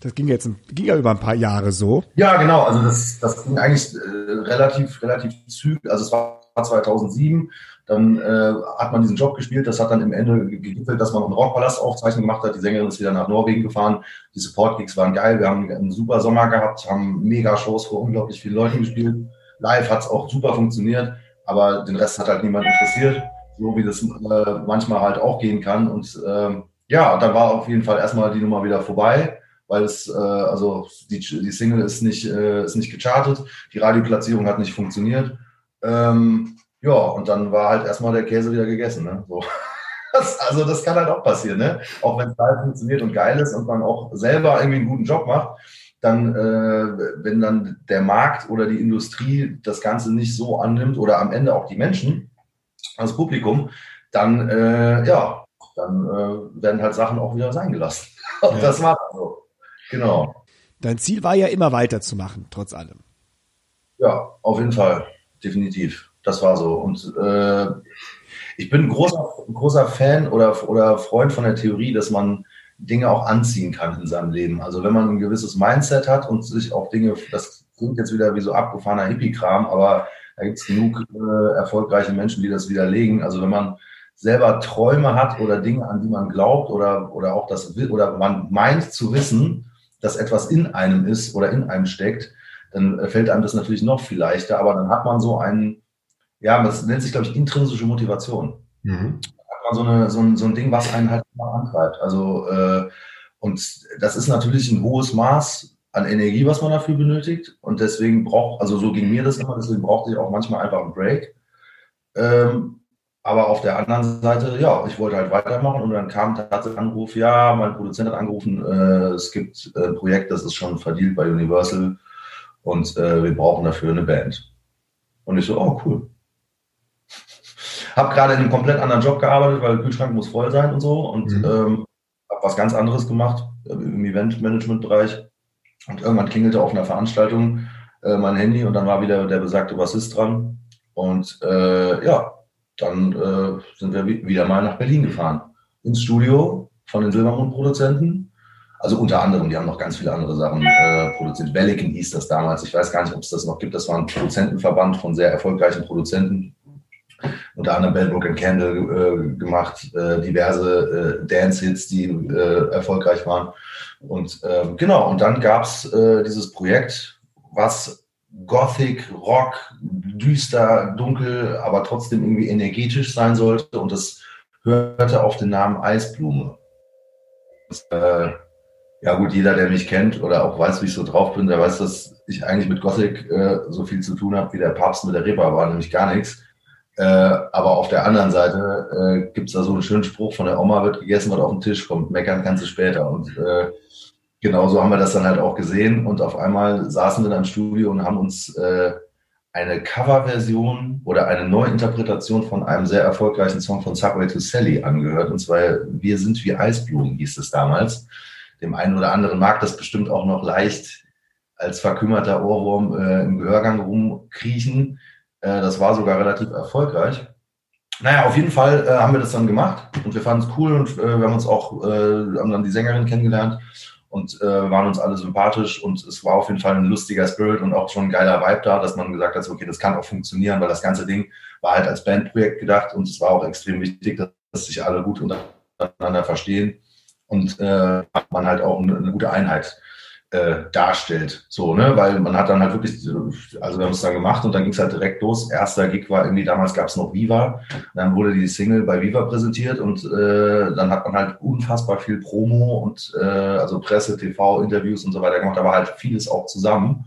S3: Das ging jetzt ging ja über ein paar Jahre so.
S4: Ja, genau. Also das, das ging eigentlich äh, relativ, relativ zügig. Also es war 2007. Dann äh, hat man diesen Job gespielt. Das hat dann im Ende gegipfelt, dass man noch eine Rockpalast-Aufzeichnung gemacht hat. Die Sängerin ist wieder nach Norwegen gefahren. Die Support-Gigs waren geil. Wir haben einen super Sommer gehabt, haben mega Shows vor unglaublich vielen Leuten gespielt. Live hat es auch super funktioniert, aber den Rest hat halt niemand interessiert. So wie das äh, manchmal halt auch gehen kann. Und ähm, ja, dann war auf jeden Fall erstmal die Nummer wieder vorbei weil es, äh, also die, die Single ist nicht, äh, ist nicht gechartet, die Radioplatzierung hat nicht funktioniert. Ähm, ja, und dann war halt erstmal der Käse wieder gegessen. Ne? So. Das, also das kann halt auch passieren, ne? Auch wenn es halt funktioniert und geil ist und man auch selber irgendwie einen guten Job macht, dann, äh, wenn dann der Markt oder die Industrie das Ganze nicht so annimmt oder am Ende auch die Menschen, das Publikum, dann, äh, ja, dann äh, werden halt Sachen auch wieder sein gelassen. Ja. das war so. Genau.
S3: Dein Ziel war ja immer weiterzumachen, trotz allem.
S4: Ja, auf jeden Fall. Definitiv. Das war so. Und äh, ich bin ein großer, großer Fan oder, oder Freund von der Theorie, dass man Dinge auch anziehen kann in seinem Leben. Also wenn man ein gewisses Mindset hat und sich auch Dinge, das klingt jetzt wieder wie so abgefahrener Hippie-Kram, aber da gibt es genug äh, erfolgreiche Menschen, die das widerlegen. Also wenn man selber Träume hat oder Dinge, an die man glaubt oder, oder auch das will, oder man meint zu wissen, dass etwas in einem ist oder in einem steckt, dann äh, fällt einem das natürlich noch viel leichter, aber dann hat man so einen, ja, das nennt sich, glaube ich, intrinsische Motivation. Mhm. Dann hat man so, eine, so, ein, so ein Ding, was einen halt immer antreibt. Also, äh, und das ist natürlich ein hohes Maß an Energie, was man dafür benötigt. Und deswegen braucht, also so ging mir das immer, deswegen brauchte ich auch manchmal einfach einen Break. Ähm, aber auf der anderen Seite, ja, ich wollte halt weitermachen und dann kam tatsächlich ein Anruf, ja, mein Produzent hat angerufen, äh, es gibt ein Projekt, das ist schon verdient bei Universal und äh, wir brauchen dafür eine Band. Und ich so, oh cool. Hab gerade in einem komplett anderen Job gearbeitet, weil der Kühlschrank muss voll sein und so und mhm. ähm, habe was ganz anderes gemacht im Eventmanagement-Bereich und irgendwann klingelte auf einer Veranstaltung äh, mein Handy und dann war wieder der besagte Bassist dran und äh, ja, dann äh, sind wir wieder mal nach Berlin gefahren. Ins Studio von den Silbermond-Produzenten. Also unter anderem, die haben noch ganz viele andere Sachen äh, produziert. Belliken hieß das damals. Ich weiß gar nicht, ob es das noch gibt. Das war ein Produzentenverband von sehr erfolgreichen Produzenten. Unter anderem Bellbrook and Candle äh, gemacht, äh, diverse äh, Dance-Hits, die äh, erfolgreich waren. Und ähm, genau, und dann gab's äh, dieses Projekt, was Gothic, Rock, düster, dunkel, aber trotzdem irgendwie energetisch sein sollte. Und das hörte auf den Namen Eisblume. Das, äh, ja gut, jeder, der mich kennt oder auch weiß, wie ich so drauf bin, der weiß, dass ich eigentlich mit Gothic äh, so viel zu tun habe wie der Papst mit der Reeper, war nämlich gar nichts. Äh, aber auf der anderen Seite äh, gibt es da so einen schönen Spruch von der Oma, wird gegessen, was auf den Tisch kommt, meckern kannst du später. Und äh, genauso haben wir das dann halt auch gesehen und auf einmal saßen wir dann im Studio und haben uns äh, eine Coverversion oder eine Neuinterpretation von einem sehr erfolgreichen Song von Subway to Sally angehört. Und zwar Wir sind wie Eisblumen hieß es damals. Dem einen oder anderen mag das bestimmt auch noch leicht als verkümmerter Ohrwurm äh, im Gehörgang rumkriechen. Äh, das war sogar relativ erfolgreich. Naja, auf jeden Fall äh, haben wir das dann gemacht und wir fanden es cool und äh, wir haben uns auch, äh, haben dann die Sängerin kennengelernt und äh, waren uns alle sympathisch und es war auf jeden Fall ein lustiger Spirit und auch schon ein geiler Vibe da, dass man gesagt hat, okay, das kann auch funktionieren, weil das ganze Ding war halt als Bandprojekt gedacht und es war auch extrem wichtig, dass sich alle gut untereinander verstehen und äh, man halt auch eine, eine gute Einheit äh, darstellt. So, ne? Weil man hat dann halt wirklich, also wir haben es dann gemacht und dann ging es halt direkt los. Erster Gig war irgendwie, damals gab es noch Viva. Dann wurde die Single bei Viva präsentiert und äh, dann hat man halt unfassbar viel Promo und äh, also Presse, TV, Interviews und so weiter gemacht, aber halt vieles auch zusammen.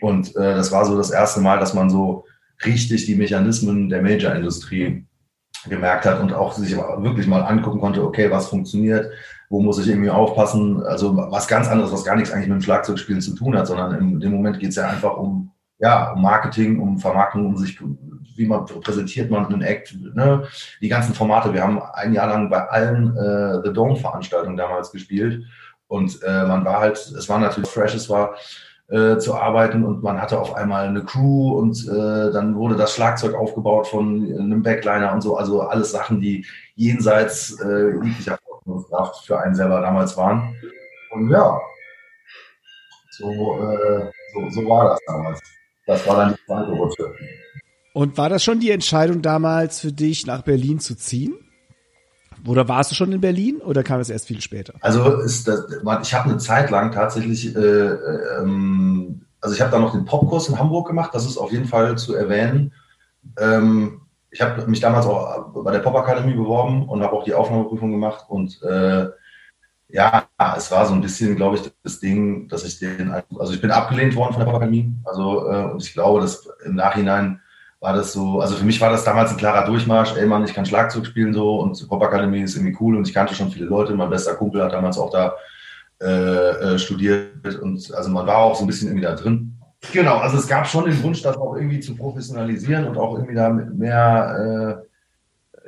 S4: Und äh, das war so das erste Mal, dass man so richtig die Mechanismen der Major-Industrie gemerkt hat und auch sich wirklich mal angucken konnte, okay, was funktioniert, wo muss ich irgendwie aufpassen, also was ganz anderes, was gar nichts eigentlich mit dem Schlagzeugspielen zu tun hat, sondern in dem Moment geht es ja einfach um, ja, um Marketing, um Vermarktung, um sich, wie man präsentiert man einen Act, ne? die ganzen Formate. Wir haben ein Jahr lang bei allen äh, The Dome-Veranstaltungen damals gespielt und äh, man war halt, es war natürlich fresh, es war äh, zu arbeiten und man hatte auf einmal eine Crew und äh, dann wurde das Schlagzeug aufgebaut von einem Backliner und so, also alles Sachen, die jenseits äh, jeglicher Vorstellungskraft für einen selber damals waren. Und ja, so, äh, so, so war das damals. Das war dann die zweite Rutsche.
S3: Und war das schon die Entscheidung damals für dich, nach Berlin zu ziehen? Oder warst du schon in Berlin oder kam es erst viel später?
S4: Also ist das, ich habe eine Zeit lang tatsächlich, äh, ähm, also ich habe da noch den Popkurs in Hamburg gemacht, das ist auf jeden Fall zu erwähnen. Ähm, ich habe mich damals auch bei der Popakademie beworben und habe auch die Aufnahmeprüfung gemacht und äh, ja, es war so ein bisschen, glaube ich, das Ding, dass ich den, also ich bin abgelehnt worden von der Popakademie, also äh, und ich glaube, dass im Nachhinein war das so, also für mich war das damals ein klarer Durchmarsch, ey Mann, ich kann Schlagzeug spielen so und Popakademie ist irgendwie cool und ich kannte schon viele Leute, mein bester Kumpel hat damals auch da äh, äh studiert und also man war auch so ein bisschen irgendwie da drin Genau, also es gab schon den Wunsch, das auch irgendwie zu professionalisieren und auch irgendwie da mit mehr,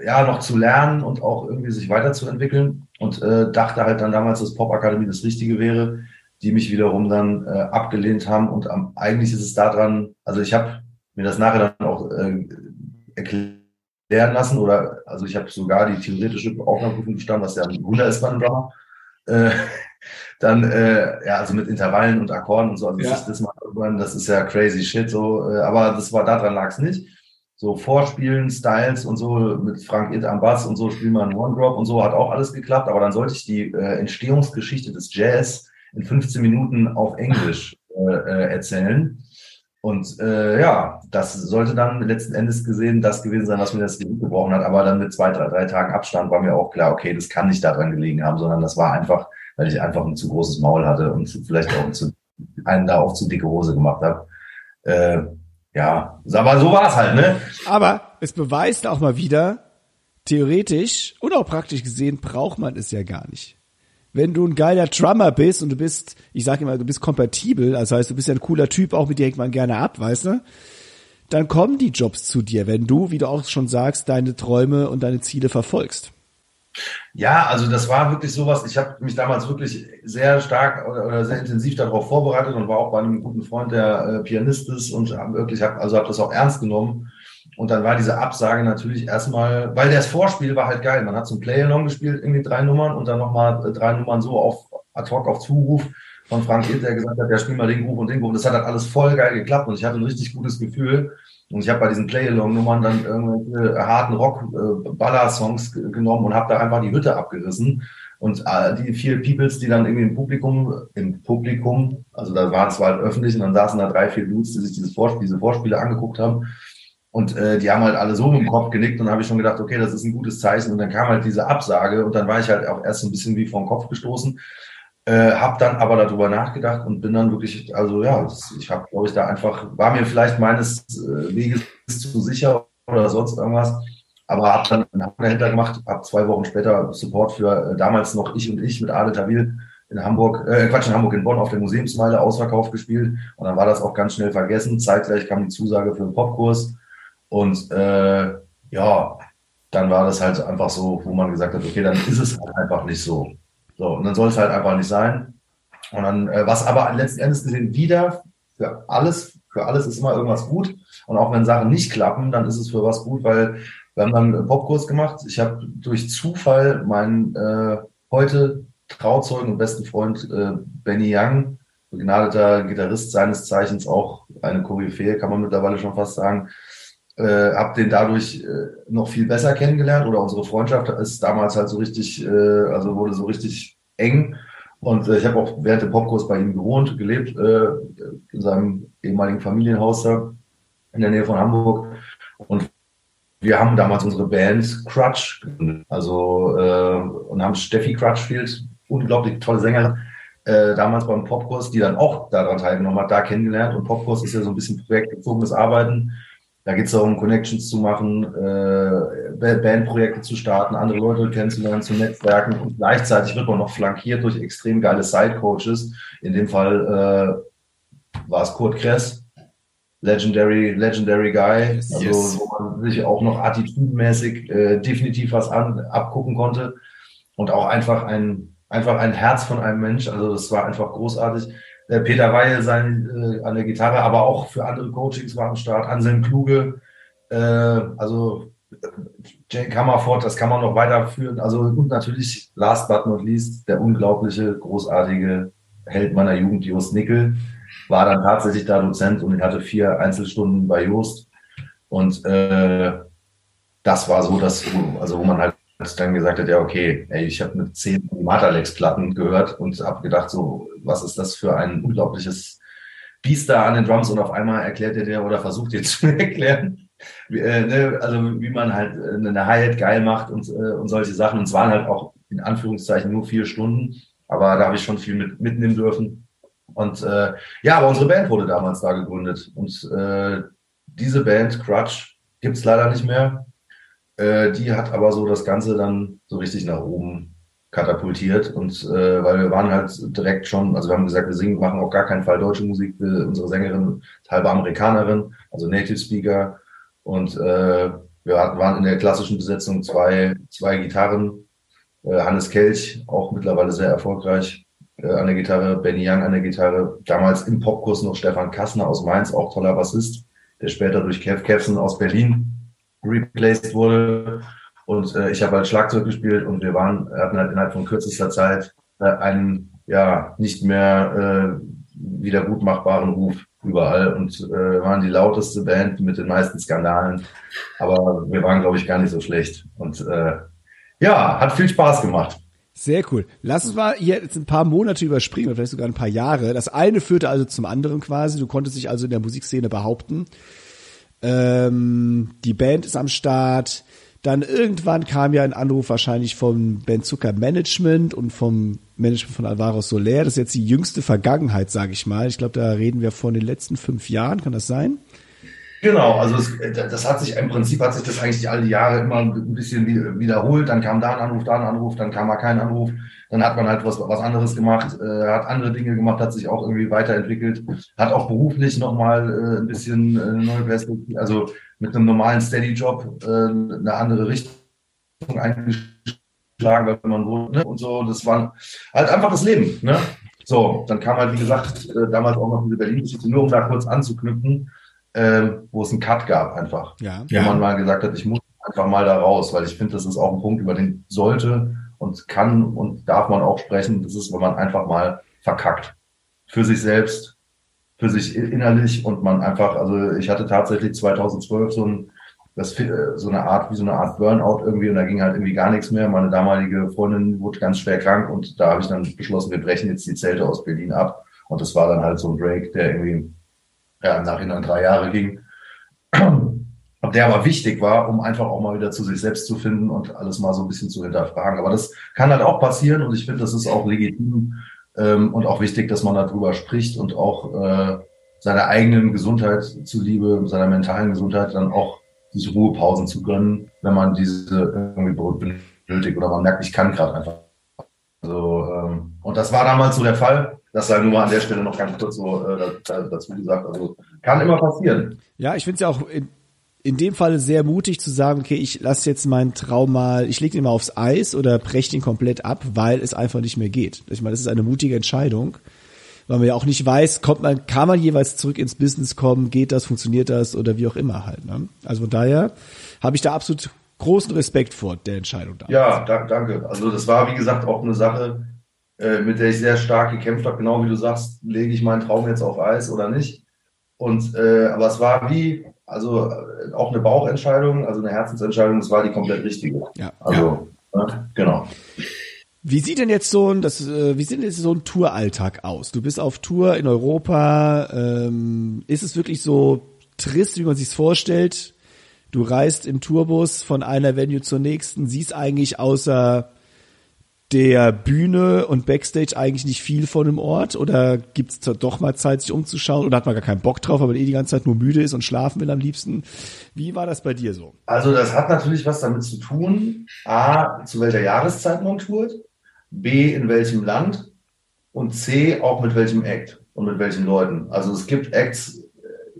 S4: ja, noch zu lernen und auch irgendwie sich weiterzuentwickeln und äh, dachte halt dann damals, dass Popakademie das Richtige wäre, die mich wiederum dann äh, abgelehnt haben und am, eigentlich ist es daran, also ich habe mir das nachher dann auch äh, erklären lassen oder also ich habe sogar die theoretische Aufnahmeprüfung gestanden, was ja ein Wunder ist bei einem Drummer. Äh, dann, äh, ja, also mit Intervallen und Akkorden und so, also ja. das, das, das ist ja crazy shit, so, äh, aber das war, daran lag es nicht so Vorspielen, Styles und so mit Frank Itt am Bass und so spielen wir einen One-Drop und so hat auch alles geklappt, aber dann sollte ich die äh, Entstehungsgeschichte des Jazz in 15 Minuten auf Englisch äh, äh, erzählen. Und äh, ja, das sollte dann letzten Endes gesehen das gewesen sein, was mir das Genick gebrochen hat. Aber dann mit zwei, drei, drei Tagen Abstand war mir auch klar, okay, das kann nicht daran gelegen haben, sondern das war einfach, weil ich einfach ein zu großes Maul hatte und vielleicht auch zu, einen da auch zu dicke Hose gemacht habe. Äh, ja, aber so war's halt, ne?
S3: Aber es beweist auch mal wieder, theoretisch und auch praktisch gesehen braucht man es ja gar nicht. Wenn du ein geiler Drummer bist und du bist, ich sag immer, du bist kompatibel, also heißt, du bist ja ein cooler Typ, auch mit dir hängt man gerne ab, weißt du? Dann kommen die Jobs zu dir, wenn du, wie du auch schon sagst, deine Träume und deine Ziele verfolgst.
S4: Ja, also das war wirklich sowas. Ich habe mich damals wirklich sehr stark oder, sehr intensiv darauf vorbereitet und war auch bei einem guten Freund, der äh, Pianist ist und hab wirklich hab, also habe das auch ernst genommen. Und dann war diese Absage natürlich erstmal, weil das Vorspiel war halt geil. Man hat zum Play-Along gespielt, irgendwie drei Nummern und dann nochmal äh, drei Nummern so auf ad hoc auf Zuruf von Frank Hitt, der gesagt hat, ja, spiel mal den Groove und den Groove. Das hat halt alles voll geil geklappt und ich hatte ein richtig gutes Gefühl. Und ich habe bei diesen Play-Along-Nummern dann irgendwelche harten Rock-Baller-Songs genommen und habe da einfach die Hütte abgerissen. Und äh, die vier Peoples, die dann irgendwie im Publikum, im Publikum, also da waren es halt öffentlich und dann saßen da drei, vier Dudes, die sich dieses Vorspiel, diese Vorspiele angeguckt haben. Und äh, die haben halt alle so mit dem Kopf genickt und habe ich schon gedacht, okay, das ist ein gutes Zeichen. Und dann kam halt diese Absage und dann war ich halt auch erst so ein bisschen wie vom Kopf gestoßen. Äh, habe dann aber darüber nachgedacht und bin dann wirklich, also ja, ich habe, glaube ich, da einfach, war mir vielleicht meines äh, Weges zu sicher oder sonst irgendwas, aber habe dann einen Haken dahinter gemacht, habe zwei Wochen später Support für äh, damals noch ich und ich mit Adel Tawil in Hamburg, äh, Quatsch, in Hamburg, in Bonn auf der Museumsmeile ausverkauft gespielt und dann war das auch ganz schnell vergessen. Zeitgleich kam die Zusage für einen Popkurs und äh, ja, dann war das halt einfach so, wo man gesagt hat, okay, dann ist es halt einfach nicht so. So, und dann soll es halt einfach nicht sein. Und dann, äh, was aber letzten Endes gesehen wieder für alles, für alles ist immer irgendwas gut. Und auch wenn Sachen nicht klappen, dann ist es für was gut, weil wir haben dann einen Popkurs gemacht. Ich habe durch Zufall meinen äh, heute Trauzeugen und besten Freund äh, Benny Young, begnadeter Gitarrist seines Zeichens, auch eine Koryphäe, kann man mittlerweile schon fast sagen, äh, habe den dadurch äh, noch viel besser kennengelernt oder unsere Freundschaft ist damals halt so richtig, äh, also wurde so richtig eng. Und äh, ich habe auch während dem Popkurs bei ihm gewohnt, gelebt, äh, in seinem ehemaligen Familienhaus da in der Nähe von Hamburg. Und wir haben damals unsere Band Crutch. Also äh, und haben Steffi Crutchfield, unglaublich tolle Sängerin, äh, damals beim Popkurs, die dann auch daran teilgenommen hat, da kennengelernt. Und Popkurs ist ja so ein bisschen projektbezogenes Arbeiten. Da geht es darum, Connections zu machen, äh, Bandprojekte zu starten, andere Leute kennenzulernen, zu netzwerken und gleichzeitig wird man noch flankiert durch extrem geile Side-Coaches. In dem Fall äh, war es Kurt Kress, Legendary, Legendary Guy, also yes. wo man sich auch noch attitüdenmäßig äh, definitiv was an, abgucken konnte und auch einfach ein, einfach ein Herz von einem Mensch. Also das war einfach großartig. Äh, Peter Weil sein, äh, an der Gitarre, aber auch für andere Coachings war am Start. Anselm Kluge, äh, also äh, Jane Kammerford, das kann man noch weiterführen. Also und natürlich, last but not least, der unglaubliche, großartige Held meiner Jugend, Jost Nickel, war dann tatsächlich da Dozent und ich hatte vier Einzelstunden bei Jost. Und äh, das war so, dass, also wo man halt dann gesagt hat, ja, okay, ey, ich habe mit zehn Matalex-Platten gehört und habe gedacht, so, was ist das für ein unglaubliches Biest da an den Drums und auf einmal erklärt er dir oder versucht dir zu erklären, wie, äh, ne, also wie man halt äh, eine Hi-Hat geil macht und, äh, und solche Sachen. Und es waren halt auch in Anführungszeichen nur vier Stunden, aber da habe ich schon viel mit, mitnehmen dürfen. Und äh, ja, aber unsere Band wurde damals da gegründet und äh, diese Band, Crutch, gibt's leider nicht mehr. Äh, die hat aber so das Ganze dann so richtig nach oben katapultiert und äh, weil wir waren halt direkt schon, also wir haben gesagt, wir singen, machen auf gar keinen Fall deutsche Musik, wir, unsere Sängerin ist halbe Amerikanerin, also Native Speaker und äh, wir waren in der klassischen Besetzung zwei, zwei Gitarren. Äh, Hannes Kelch, auch mittlerweile sehr erfolgreich äh, an der Gitarre, Benny Young an der Gitarre. Damals im Popkurs noch Stefan Kassner aus Mainz, auch toller Bassist, der später durch Kev Kevson aus Berlin replaced wurde. Und äh, ich habe halt Schlagzeug gespielt und wir waren, hatten halt innerhalb von kürzester Zeit äh, einen ja nicht mehr äh, wieder gut machbaren Ruf überall und äh, waren die lauteste Band mit den meisten Skandalen. Aber wir waren, glaube ich, gar nicht so schlecht. Und äh, ja, hat viel Spaß gemacht.
S2: Sehr cool. Lass uns mal jetzt ein paar Monate überspringen, vielleicht sogar ein paar Jahre. Das eine führte also zum anderen quasi. Du konntest dich also in der Musikszene behaupten. Ähm, die Band ist am Start. Dann irgendwann kam ja ein Anruf wahrscheinlich vom Ben Zucker Management und vom Management von Alvaro Soler. Das ist jetzt die jüngste Vergangenheit, sage ich mal. Ich glaube, da reden wir von den letzten fünf Jahren. Kann das sein?
S4: Genau, also es, das hat sich im Prinzip hat sich das eigentlich alle Jahre immer ein bisschen wiederholt. Dann kam da ein Anruf, da ein Anruf, dann kam mal kein Anruf. Dann hat man halt was, was anderes gemacht, äh, hat andere Dinge gemacht, hat sich auch irgendwie weiterentwickelt, hat auch beruflich nochmal äh, ein bisschen äh, neue Perspektive, also mit einem normalen Steady-Job äh, eine andere Richtung eingeschlagen, weil man wohnt, ne? und so. Das war halt einfach das Leben. Ne? So, dann kam halt, wie gesagt, äh, damals auch noch diese Berlin-Geschichte, nur um da kurz anzuknüpfen, äh, wo es einen Cut gab einfach. Ja. Wo ja. man mal gesagt hat, ich muss einfach mal da raus, weil ich finde, das ist auch ein Punkt, über den sollte und kann und darf man auch sprechen. Das ist, wenn man einfach mal verkackt. Für sich selbst, für sich innerlich und man einfach, also ich hatte tatsächlich 2012 so ein das, äh, so eine Art, wie so eine Art Burnout irgendwie und da ging halt irgendwie gar nichts mehr. Meine damalige Freundin wurde ganz schwer krank und da habe ich dann beschlossen, wir brechen jetzt die Zelte aus Berlin ab. Und das war dann halt so ein Break, der irgendwie ja, im Nachhinein drei Jahre ging. Der aber wichtig war, um einfach auch mal wieder zu sich selbst zu finden und alles mal so ein bisschen zu hinterfragen. Aber das kann halt auch passieren und ich finde, das ist auch legitim, ähm, und auch wichtig, dass man darüber spricht und auch äh, seiner eigenen Gesundheit zuliebe, seiner mentalen Gesundheit dann auch diese Ruhepausen zu gönnen, wenn man diese irgendwie benötigt oder man merkt, ich kann gerade einfach. Also, ähm, und das war damals so der Fall. Das sei nur an der Stelle noch ganz kurz so äh, dazu gesagt. Also kann immer passieren.
S2: Ja, ich finde es ja auch in, in dem Falle sehr mutig zu sagen, okay, ich lasse jetzt meinen Traum mal, ich lege ihn mal aufs Eis oder breche ihn komplett ab, weil es einfach nicht mehr geht. Ich meine, das ist eine mutige Entscheidung, weil man ja auch nicht weiß, kommt man, kann man jeweils zurück ins Business kommen, geht das, funktioniert das oder wie auch immer halt. Ne? Also von daher habe ich da absolut großen Respekt vor der Entscheidung.
S4: Damals. Ja, da, danke. Also das war wie gesagt auch eine Sache, äh, mit der ich sehr stark gekämpft habe. Genau wie du sagst, lege ich meinen Traum jetzt auf Eis oder nicht? Und äh, aber es war wie also äh, auch eine Bauchentscheidung, also eine Herzensentscheidung, das war die komplett richtige. Ja. Also, ja. Ne, genau.
S2: Wie sieht denn jetzt so ein, das, äh, wie sieht denn jetzt so ein Touralltag aus? Du bist auf Tour in Europa. Ähm, ist es wirklich so trist, wie man sich's vorstellt? Du reist im Tourbus von einer Venue zur nächsten, siehst eigentlich außer der Bühne und Backstage eigentlich nicht viel von dem Ort oder gibt es doch mal Zeit, sich umzuschauen oder hat man gar keinen Bock drauf, man eh die ganze Zeit nur müde ist und schlafen will am liebsten? Wie war das bei dir so?
S4: Also das hat natürlich was damit zu tun, a, zu welcher Jahreszeit man tourt, b, in welchem Land und c, auch mit welchem Act und mit welchen Leuten. Also es gibt Acts,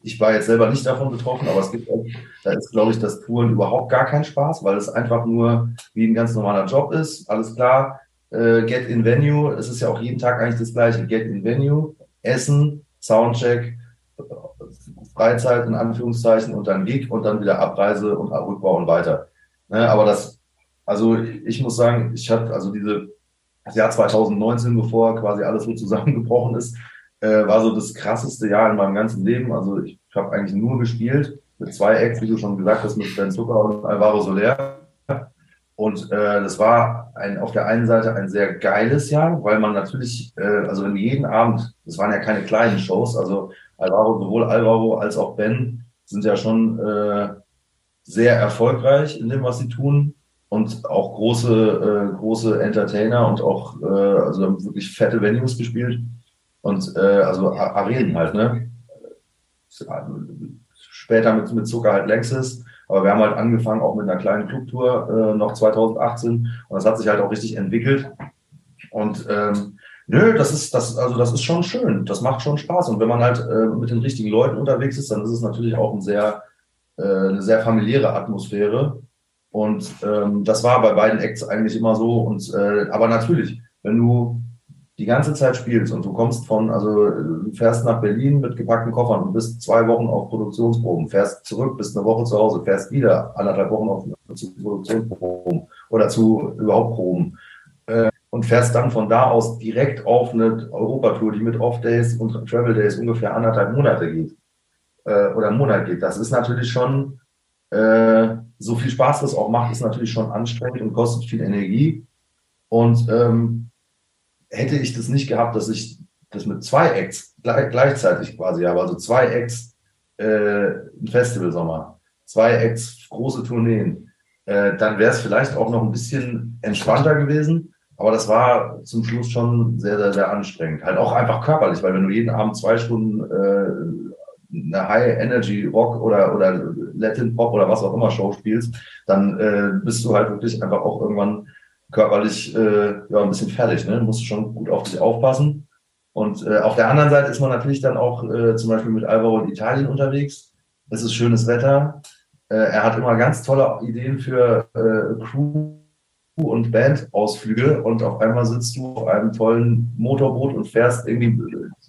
S4: ich war jetzt selber nicht davon betroffen, aber es gibt, da ist, glaube ich, das Touren überhaupt gar kein Spaß, weil es einfach nur wie ein ganz normaler Job ist. Alles klar, äh, Get in Venue, es ist ja auch jeden Tag eigentlich das gleiche. Get in Venue, Essen, Soundcheck, Freizeit in Anführungszeichen und dann Gig und dann wieder Abreise und Rückbau und weiter. Ne, aber das, also ich muss sagen, ich hatte also diese, das Jahr 2019, bevor quasi alles so zusammengebrochen ist, äh, war so das krasseste Jahr in meinem ganzen Leben. Also ich habe eigentlich nur gespielt mit zwei Acts, wie du schon gesagt hast, mit Ben Zucker und Alvaro Soler. Und äh, das war ein, auf der einen Seite ein sehr geiles Jahr, weil man natürlich, äh, also in jeden Abend, das waren ja keine kleinen Shows, also Alvaro, sowohl Alvaro als auch Ben sind ja schon äh, sehr erfolgreich in dem, was sie tun und auch große, äh, große Entertainer und auch, äh, also wirklich fette Venues gespielt und äh, also Arenen halt, ne? Später mit, mit Zucker halt Lexus, aber wir haben halt angefangen auch mit einer kleinen Clubtour äh, noch 2018 und das hat sich halt auch richtig entwickelt und ähm, Nö, das ist das also das ist schon schön, das macht schon Spaß und wenn man halt äh, mit den richtigen Leuten unterwegs ist, dann ist es natürlich auch ein sehr äh, eine sehr familiäre Atmosphäre. Und ähm, das war bei beiden Acts eigentlich immer so. Und äh, aber natürlich, wenn du die ganze Zeit spielst und du kommst von, also du fährst nach Berlin mit gepackten Koffern und bist zwei Wochen auf Produktionsproben, fährst zurück, bist eine Woche zu Hause, fährst wieder anderthalb Wochen auf zu Produktionsproben oder zu überhaupt Proben äh, und fährst dann von da aus direkt auf eine Europatour, die mit Off-Days und Travel-Days ungefähr anderthalb Monate geht äh, oder einen Monat geht. Das ist natürlich schon, äh, so viel Spaß das auch macht, ist natürlich schon anstrengend und kostet viel Energie. Und ähm, hätte ich das nicht gehabt, dass ich das mit zwei Acts gleich, gleichzeitig quasi habe, also zwei Acts äh, ein Festivalsommer, zwei Acts große Tourneen, äh, dann wäre es vielleicht auch noch ein bisschen entspannter gewesen. Aber das war zum Schluss schon sehr, sehr, sehr anstrengend. Halt auch einfach körperlich, weil wenn du jeden Abend zwei Stunden äh, eine High-Energy-Rock oder, oder Latin-Pop oder was auch immer Show spielst, dann äh, bist du halt wirklich einfach auch irgendwann körperlich äh, ja, ein bisschen fertig. Ne? Musst schon gut auf dich aufpassen. Und äh, auf der anderen Seite ist man natürlich dann auch äh, zum Beispiel mit Alvaro in Italien unterwegs. Es ist schönes Wetter. Äh, er hat immer ganz tolle Ideen für äh, Crew und Bandausflüge und auf einmal sitzt du auf einem tollen Motorboot und fährst irgendwie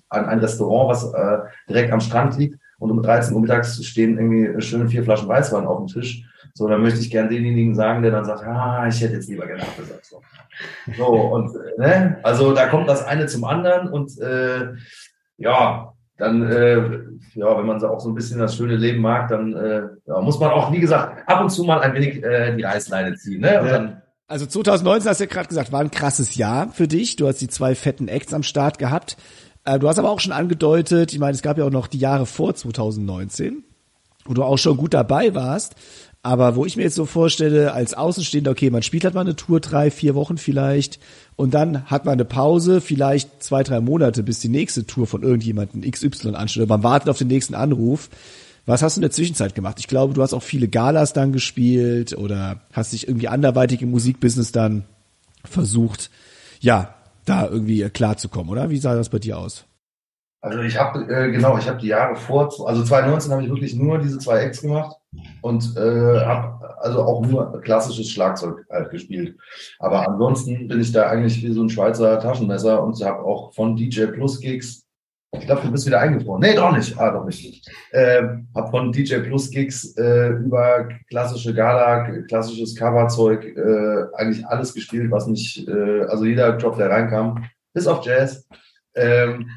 S4: an ein Restaurant, was äh, direkt am Strand liegt und um 13 Uhr mittags stehen irgendwie schöne vier Flaschen Weißwein auf dem Tisch so, dann möchte ich gern denjenigen sagen, der dann sagt, ah, ich hätte jetzt lieber gerne abgesagt. So, so und ne, also da kommt das eine zum anderen und äh, ja, dann, äh, ja, wenn man so auch so ein bisschen das schöne Leben mag, dann äh, ja, muss man auch, wie gesagt, ab und zu mal ein wenig äh, die Reißleine ziehen. Ne? Und dann,
S3: also 2019 hast du ja gerade gesagt, war ein krasses Jahr für dich. Du hast die zwei fetten Acts am Start gehabt. Äh, du hast aber auch schon angedeutet, ich meine, es gab ja auch noch die Jahre vor 2019, wo du auch schon gut dabei warst. Aber wo ich mir jetzt so vorstelle, als Außenstehender, okay, man spielt halt mal eine Tour, drei, vier Wochen vielleicht, und dann hat man eine Pause, vielleicht zwei, drei Monate, bis die nächste Tour von irgendjemandem XY ansteht, oder man wartet auf den nächsten Anruf. Was hast du in der Zwischenzeit gemacht? Ich glaube, du hast auch viele Galas dann gespielt oder hast dich irgendwie anderweitig im Musikbusiness dann versucht, ja, da irgendwie klarzukommen, oder? Wie sah das bei dir aus?
S4: Also ich habe, äh, genau, ich habe die Jahre vor, also 2019 habe ich wirklich nur diese zwei Acts gemacht und äh, habe also auch nur klassisches Schlagzeug halt gespielt. Aber ansonsten bin ich da eigentlich wie so ein Schweizer Taschenmesser und habe auch von DJ Plus Gigs, ich glaube, du bist wieder eingefroren. Nee, doch nicht. Ah, doch nicht. Äh, habe von DJ Plus Gigs äh, über klassische Gala, klassisches Coverzeug, äh, eigentlich alles gespielt, was nicht, äh, also jeder Job, der reinkam, bis auf Jazz. Ähm,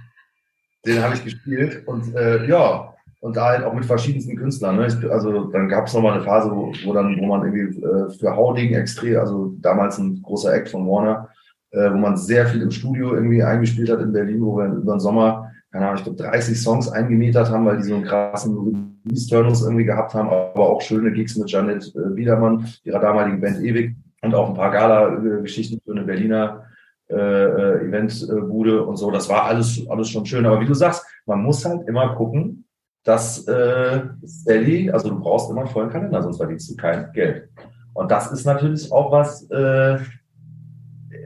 S4: den habe ich gespielt und äh, ja, und da halt auch mit verschiedensten Künstlern. Ne? Ich, also dann gab es nochmal eine Phase, wo, wo dann, wo man irgendwie äh, für Howling extrem, also damals ein großer Act von Warner, äh, wo man sehr viel im Studio irgendwie eingespielt hat in Berlin, wo wir über den Sommer, keine Ahnung, ich glaube 30 Songs eingemietert haben, weil die so einen krassen Release-Turnus irgendwie gehabt haben, aber auch schöne Gigs mit Janet äh, Biedermann, ihrer damaligen Band Ewig und auch ein paar Gala-Geschichten für eine Berliner äh, äh, Eventbude und so. Das war alles, alles schon schön. Aber wie du sagst, man muss halt immer gucken, dass äh, Steady, also du brauchst immer einen vollen Kalender, sonst verdienst du kein Geld. Und das ist natürlich auch was, äh,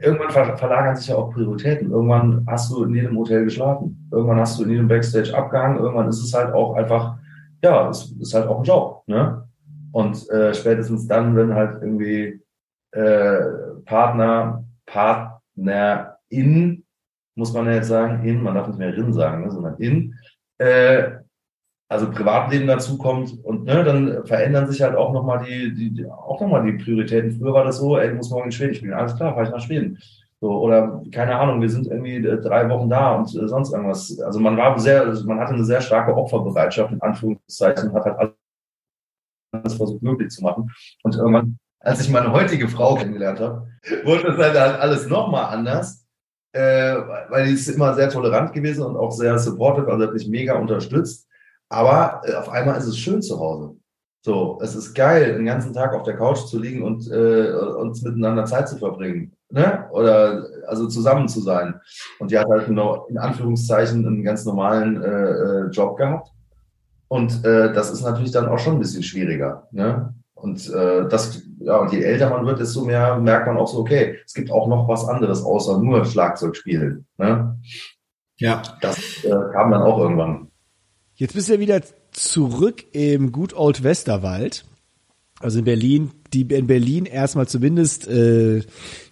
S4: irgendwann ver verlagern sich ja auch Prioritäten. Irgendwann hast du in jedem Hotel geschlafen. Irgendwann hast du in jedem Backstage abgehangen. Irgendwann ist es halt auch einfach, ja, es ist halt auch ein Job. Ne? Und äh, spätestens dann, wenn halt irgendwie äh, Partner, Part, na, in, muss man ja jetzt sagen, in, man darf nicht mehr rin sagen, ne, sondern in, äh, also Privatleben dazu kommt und ne, dann verändern sich halt auch nochmal die, die, die, auch nochmal die Prioritäten. Früher war das so, ey, du musst morgen in Schweden spielen. Alles klar, fahre ich nach Schweden. So, oder keine Ahnung, wir sind irgendwie äh, drei Wochen da und äh, sonst irgendwas. Also man war sehr, also man hatte eine sehr starke Opferbereitschaft, in Anführungszeichen, hat halt alles versucht möglich zu machen. Und irgendwann als ich meine heutige Frau kennengelernt habe, wurde das halt alles nochmal anders, äh, weil die ist immer sehr tolerant gewesen und auch sehr supportive, also hat mich mega unterstützt. Aber äh, auf einmal ist es schön zu Hause. So, es ist geil, den ganzen Tag auf der Couch zu liegen und äh, uns miteinander Zeit zu verbringen. Ne? Oder also zusammen zu sein. Und die hat halt genau in Anführungszeichen einen ganz normalen äh, äh Job gehabt. Und äh, das ist natürlich dann auch schon ein bisschen schwieriger. Ne? Und äh, das, ja, und je älter man wird, desto mehr merkt man auch so, okay, es gibt auch noch was anderes außer nur Schlagzeug spielen. Ne? Ja. Das äh, kam dann auch irgendwann.
S3: Jetzt bist du ja wieder zurück im Good Old Westerwald. Also in Berlin, die in Berlin erstmal zumindest äh,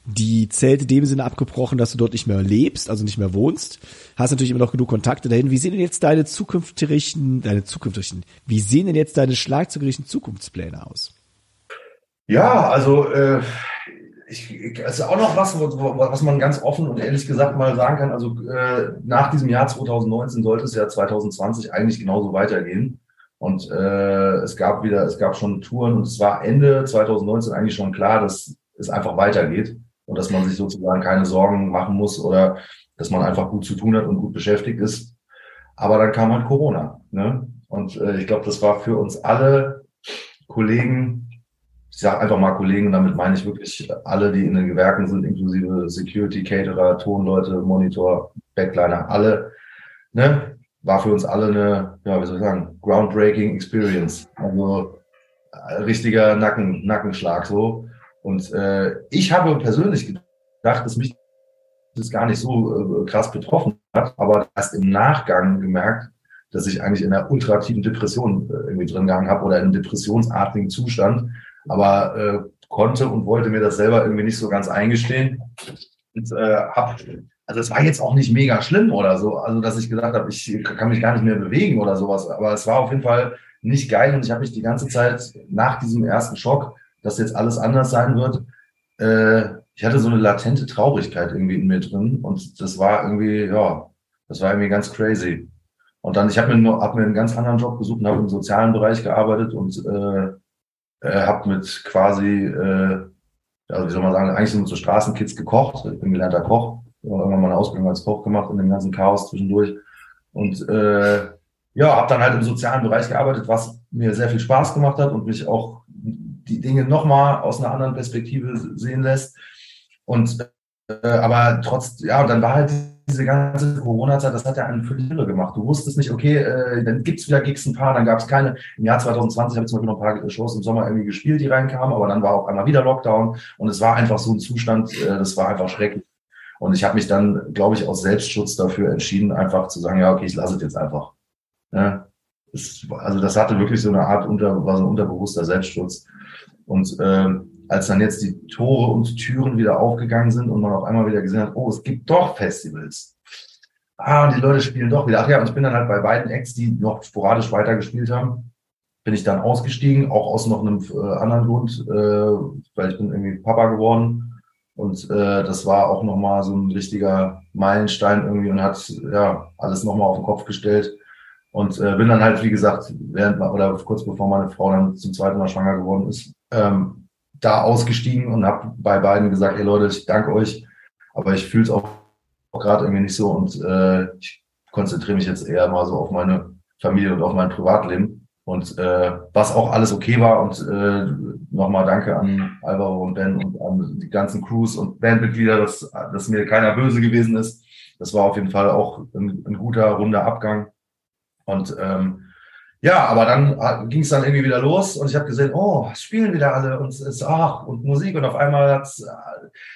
S3: die Zelte dem Sinne abgebrochen, dass du dort nicht mehr lebst, also nicht mehr wohnst. Hast natürlich immer noch genug Kontakte dahin. Wie sehen denn jetzt deine zukünftigen, deine zukünftigen, wie sehen denn jetzt deine schlagzeugerischen Zukunftspläne aus?
S4: Ja, also äh, ich, es ist auch noch was, was man ganz offen und ehrlich gesagt mal sagen kann. Also äh, nach diesem Jahr 2019 sollte es ja 2020 eigentlich genauso weitergehen. Und äh, es gab wieder, es gab schon Touren und es war Ende 2019 eigentlich schon klar, dass es einfach weitergeht und dass man sich sozusagen keine Sorgen machen muss oder dass man einfach gut zu tun hat und gut beschäftigt ist. Aber dann kam halt Corona. Ne? Und äh, ich glaube, das war für uns alle Kollegen ich sage einfach mal Kollegen, damit meine ich wirklich alle, die in den Gewerken sind, inklusive Security, Caterer, Tonleute, Monitor, Backliner, alle, ne, war für uns alle eine, ja, wie soll ich sagen, groundbreaking Experience. Also äh, richtiger Nacken, Nackenschlag so. Und äh, ich habe persönlich gedacht, dass mich das gar nicht so äh, krass betroffen hat, aber erst im Nachgang gemerkt, dass ich eigentlich in einer ultrativen Depression äh, irgendwie drin gegangen habe oder in einem depressionsartigen Zustand, aber äh, konnte und wollte mir das selber irgendwie nicht so ganz eingestehen. Und, äh, hab, also es war jetzt auch nicht mega schlimm oder so, also dass ich gesagt habe, ich kann mich gar nicht mehr bewegen oder sowas, aber es war auf jeden Fall nicht geil und ich habe mich die ganze Zeit nach diesem ersten Schock, dass jetzt alles anders sein wird, äh, ich hatte so eine latente Traurigkeit irgendwie in mir drin und das war irgendwie, ja, das war irgendwie ganz crazy. Und dann, ich habe mir, hab mir einen ganz anderen Job gesucht und habe im sozialen Bereich gearbeitet und äh, äh, habe mit quasi, äh, also wie soll man sagen, eigentlich sind so Straßenkids gekocht. Ich bin gelernter Koch, irgendwann mal eine Ausbildung als Koch gemacht in dem ganzen Chaos zwischendurch. Und äh, ja, habe dann halt im sozialen Bereich gearbeitet, was mir sehr viel Spaß gemacht hat und mich auch die Dinge nochmal aus einer anderen Perspektive sehen lässt. Und äh, aber trotz, ja, dann war halt diese ganze Corona-Zeit, das hat ja einen völlig irre gemacht. Du wusstest nicht, okay, äh, dann gibt's wieder Gigs ein paar, dann gab's keine. Im Jahr 2020 habe ich zum Beispiel noch ein paar Shows im Sommer irgendwie gespielt, die reinkamen, aber dann war auch einmal wieder Lockdown und es war einfach so ein Zustand, äh, das war einfach schrecklich. Und ich habe mich dann, glaube ich, aus Selbstschutz dafür entschieden, einfach zu sagen, ja, okay, ich lasse es jetzt einfach. Ja, das, also das hatte wirklich so eine Art unter, war so ein unterbewusster Selbstschutz. Und ähm, als dann jetzt die Tore und Türen wieder aufgegangen sind und man auf einmal wieder gesehen hat, oh, es gibt doch Festivals. Ah, die Leute spielen doch wieder. Ach ja, und ich bin dann halt bei beiden Acts, die noch sporadisch weitergespielt haben, bin ich dann ausgestiegen, auch aus noch einem äh, anderen Grund, äh, weil ich bin irgendwie Papa geworden. Und äh, das war auch nochmal so ein richtiger Meilenstein irgendwie und hat ja alles nochmal auf den Kopf gestellt. Und äh, bin dann halt, wie gesagt, während oder kurz bevor meine Frau dann zum zweiten Mal schwanger geworden ist, ähm, da ausgestiegen und habe bei beiden gesagt, hey Leute, ich danke euch, aber ich fühle es auch, auch gerade irgendwie nicht so und äh, ich konzentriere mich jetzt eher mal so auf meine Familie und auf mein Privatleben. Und äh, was auch alles okay war und äh, nochmal danke an Alvaro und Ben und an die ganzen Crews und Bandmitglieder, dass, dass mir keiner böse gewesen ist. Das war auf jeden Fall auch ein, ein guter, runder Abgang. Und ähm, ja, aber dann ging es dann irgendwie wieder los und ich habe gesehen, oh, spielen wieder alle und es ist ach und Musik und auf einmal hat's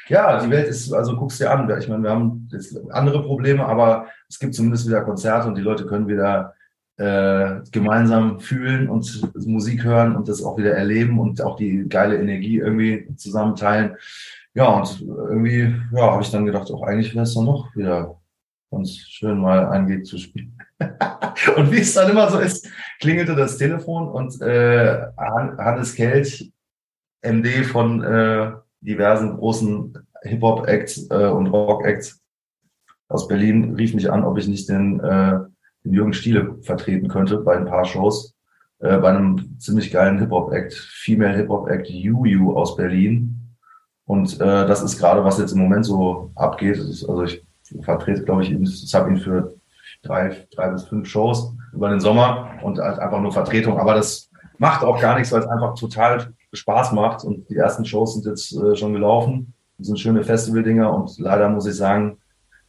S4: ja die Welt ist also guckst dir an, ich meine, wir haben jetzt andere Probleme, aber es gibt zumindest wieder Konzerte und die Leute können wieder äh, gemeinsam fühlen und Musik hören und das auch wieder erleben und auch die geile Energie irgendwie zusammen teilen. Ja, und irgendwie ja, habe ich dann gedacht, auch eigentlich wäre es doch noch wieder ganz schön mal eingeht zu spielen. und wie es dann immer so ist, klingelte das Telefon und äh, Hannes Kelch, MD von äh, diversen großen Hip-Hop-Acts äh, und Rock-Acts aus Berlin, rief mich an, ob ich nicht den, äh, den Jürgen Stiele vertreten könnte bei ein paar Shows. Äh, bei einem ziemlich geilen Hip-Hop-Act, Female Hip-Hop-Act UU aus Berlin. Und äh, das ist gerade, was jetzt im Moment so abgeht. also ich vertrete, glaube ich, ich habe ihn für drei, drei bis fünf Shows über den Sommer und halt einfach nur Vertretung. Aber das macht auch gar nichts, weil es einfach total Spaß macht. Und die ersten Shows sind jetzt äh, schon gelaufen. Das sind schöne Festival-Dinger und leider muss ich sagen,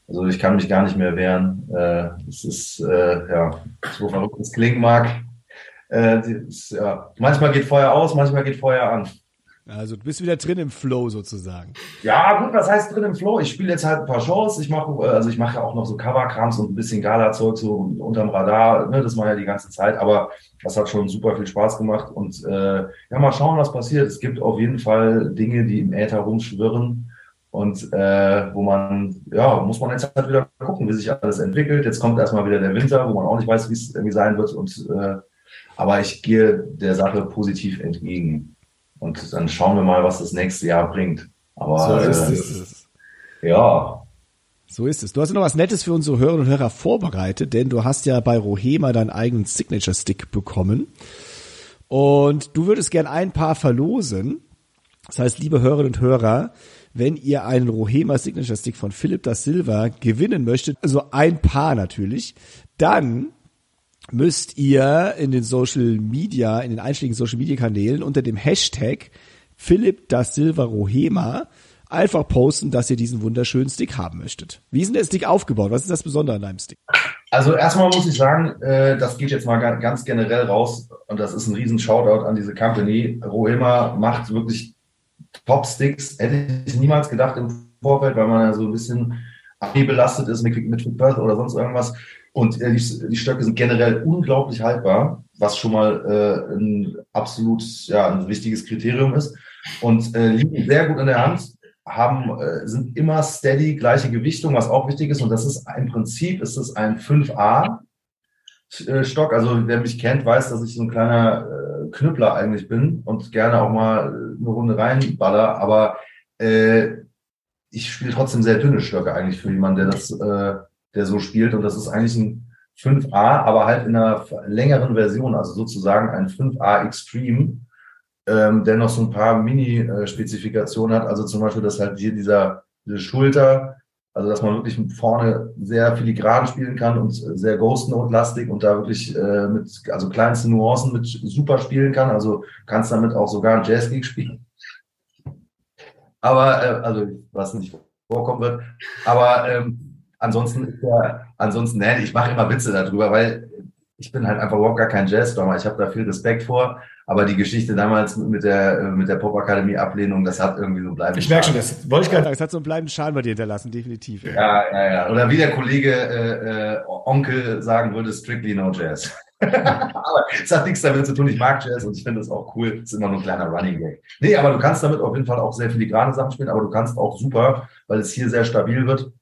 S4: also ich kann mich gar nicht mehr wehren. Äh, es ist, äh, ja, so verrückt es klingen mag. Äh, ist, ja, manchmal geht Feuer aus, manchmal geht Feuer an.
S2: Also du bist wieder drin im Flow sozusagen.
S4: Ja, gut, was heißt drin im Flow? Ich spiele jetzt halt ein paar Shows. Ich mache, also ich mache ja auch noch so Coverkrams und ein bisschen Gala-Zeug so unterm Radar. Ne? Das war ja die ganze Zeit, aber das hat schon super viel Spaß gemacht. Und äh, ja, mal schauen, was passiert. Es gibt auf jeden Fall Dinge, die im Äther rumschwirren. Und äh, wo man, ja, muss man jetzt halt wieder gucken, wie sich alles entwickelt. Jetzt kommt erstmal wieder der Winter, wo man auch nicht weiß, wie es irgendwie sein wird. Und äh, aber ich gehe der Sache positiv entgegen. Und dann schauen wir mal, was das nächste Jahr bringt. Aber so ist äh, es. Ja.
S2: So ist es. Du hast noch was Nettes für unsere Hörerinnen und Hörer vorbereitet, denn du hast ja bei Rohema deinen eigenen Signature Stick bekommen. Und du würdest gern ein paar verlosen. Das heißt, liebe Hörerinnen und Hörer, wenn ihr einen Rohema Signature Stick von Philipp da Silva gewinnen möchtet, also ein paar natürlich, dann müsst ihr in den Social Media, in den einschlägigen Social Media Kanälen unter dem Hashtag Philipp da Silva Rohema einfach posten, dass ihr diesen wunderschönen Stick haben möchtet. Wie ist denn der Stick aufgebaut? Was ist das Besondere an deinem Stick?
S4: Also erstmal muss ich sagen, äh, das geht jetzt mal ganz generell raus und das ist ein riesen Shoutout an diese Company. Rohema macht wirklich Top-Sticks. Hätte ich niemals gedacht im Vorfeld, weil man ja so ein bisschen belastet ist mit, mit Birth oder sonst irgendwas. Und äh, die, Stöcke sind generell unglaublich haltbar, was schon mal äh, ein absolut ja, ein wichtiges Kriterium ist. Und äh, liegen sehr gut in der Hand, haben, äh, sind immer steady, gleiche Gewichtung, was auch wichtig ist. Und das ist im Prinzip ist es ein 5A äh, Stock. Also wer mich kennt, weiß, dass ich so ein kleiner äh, Knüppler eigentlich bin und gerne auch mal eine Runde reinballer. Aber äh, ich spiele trotzdem sehr dünne Stöcke eigentlich für jemanden, der das äh, der so spielt. Und das ist eigentlich ein 5a, aber halt in einer längeren Version, also sozusagen ein 5a Extreme, ähm, der noch so ein paar Mini-Spezifikationen hat. Also zum Beispiel, dass halt hier dieser, diese Schulter, also dass man wirklich vorne sehr filigran spielen kann und sehr Ghost Note-lastig und da wirklich äh, mit, also kleinsten Nuancen mit super spielen kann. Also kannst damit auch sogar ein Jazz-Gig spielen. Aber, äh, also was nicht vorkommen wird. Aber ähm, ansonsten ja, ansonsten, ne, ich mache immer Witze darüber, weil ich bin halt einfach überhaupt gar kein Jazz-Drummer. Ich habe da viel Respekt vor. Aber die Geschichte damals mit der, mit der Pop-Akademie-Ablehnung, das hat irgendwie so bleiben.
S2: Ich merke schon, das wollte ich gerade sagen. Es hat so einen bleibenden Schaden bei dir hinterlassen, definitiv.
S4: Ja, ja, ja. Oder wie der Kollege äh, äh, Onkel sagen würde, strictly no Jazz. aber es hat nichts damit zu tun. Ich mag Jazz und ich finde das auch cool. Es ist immer nur ein kleiner Running Gag. Nee, aber du kannst damit auf jeden Fall auch sehr filigrane Sachen spielen, aber du kannst auch super, weil es hier sehr stabil wird,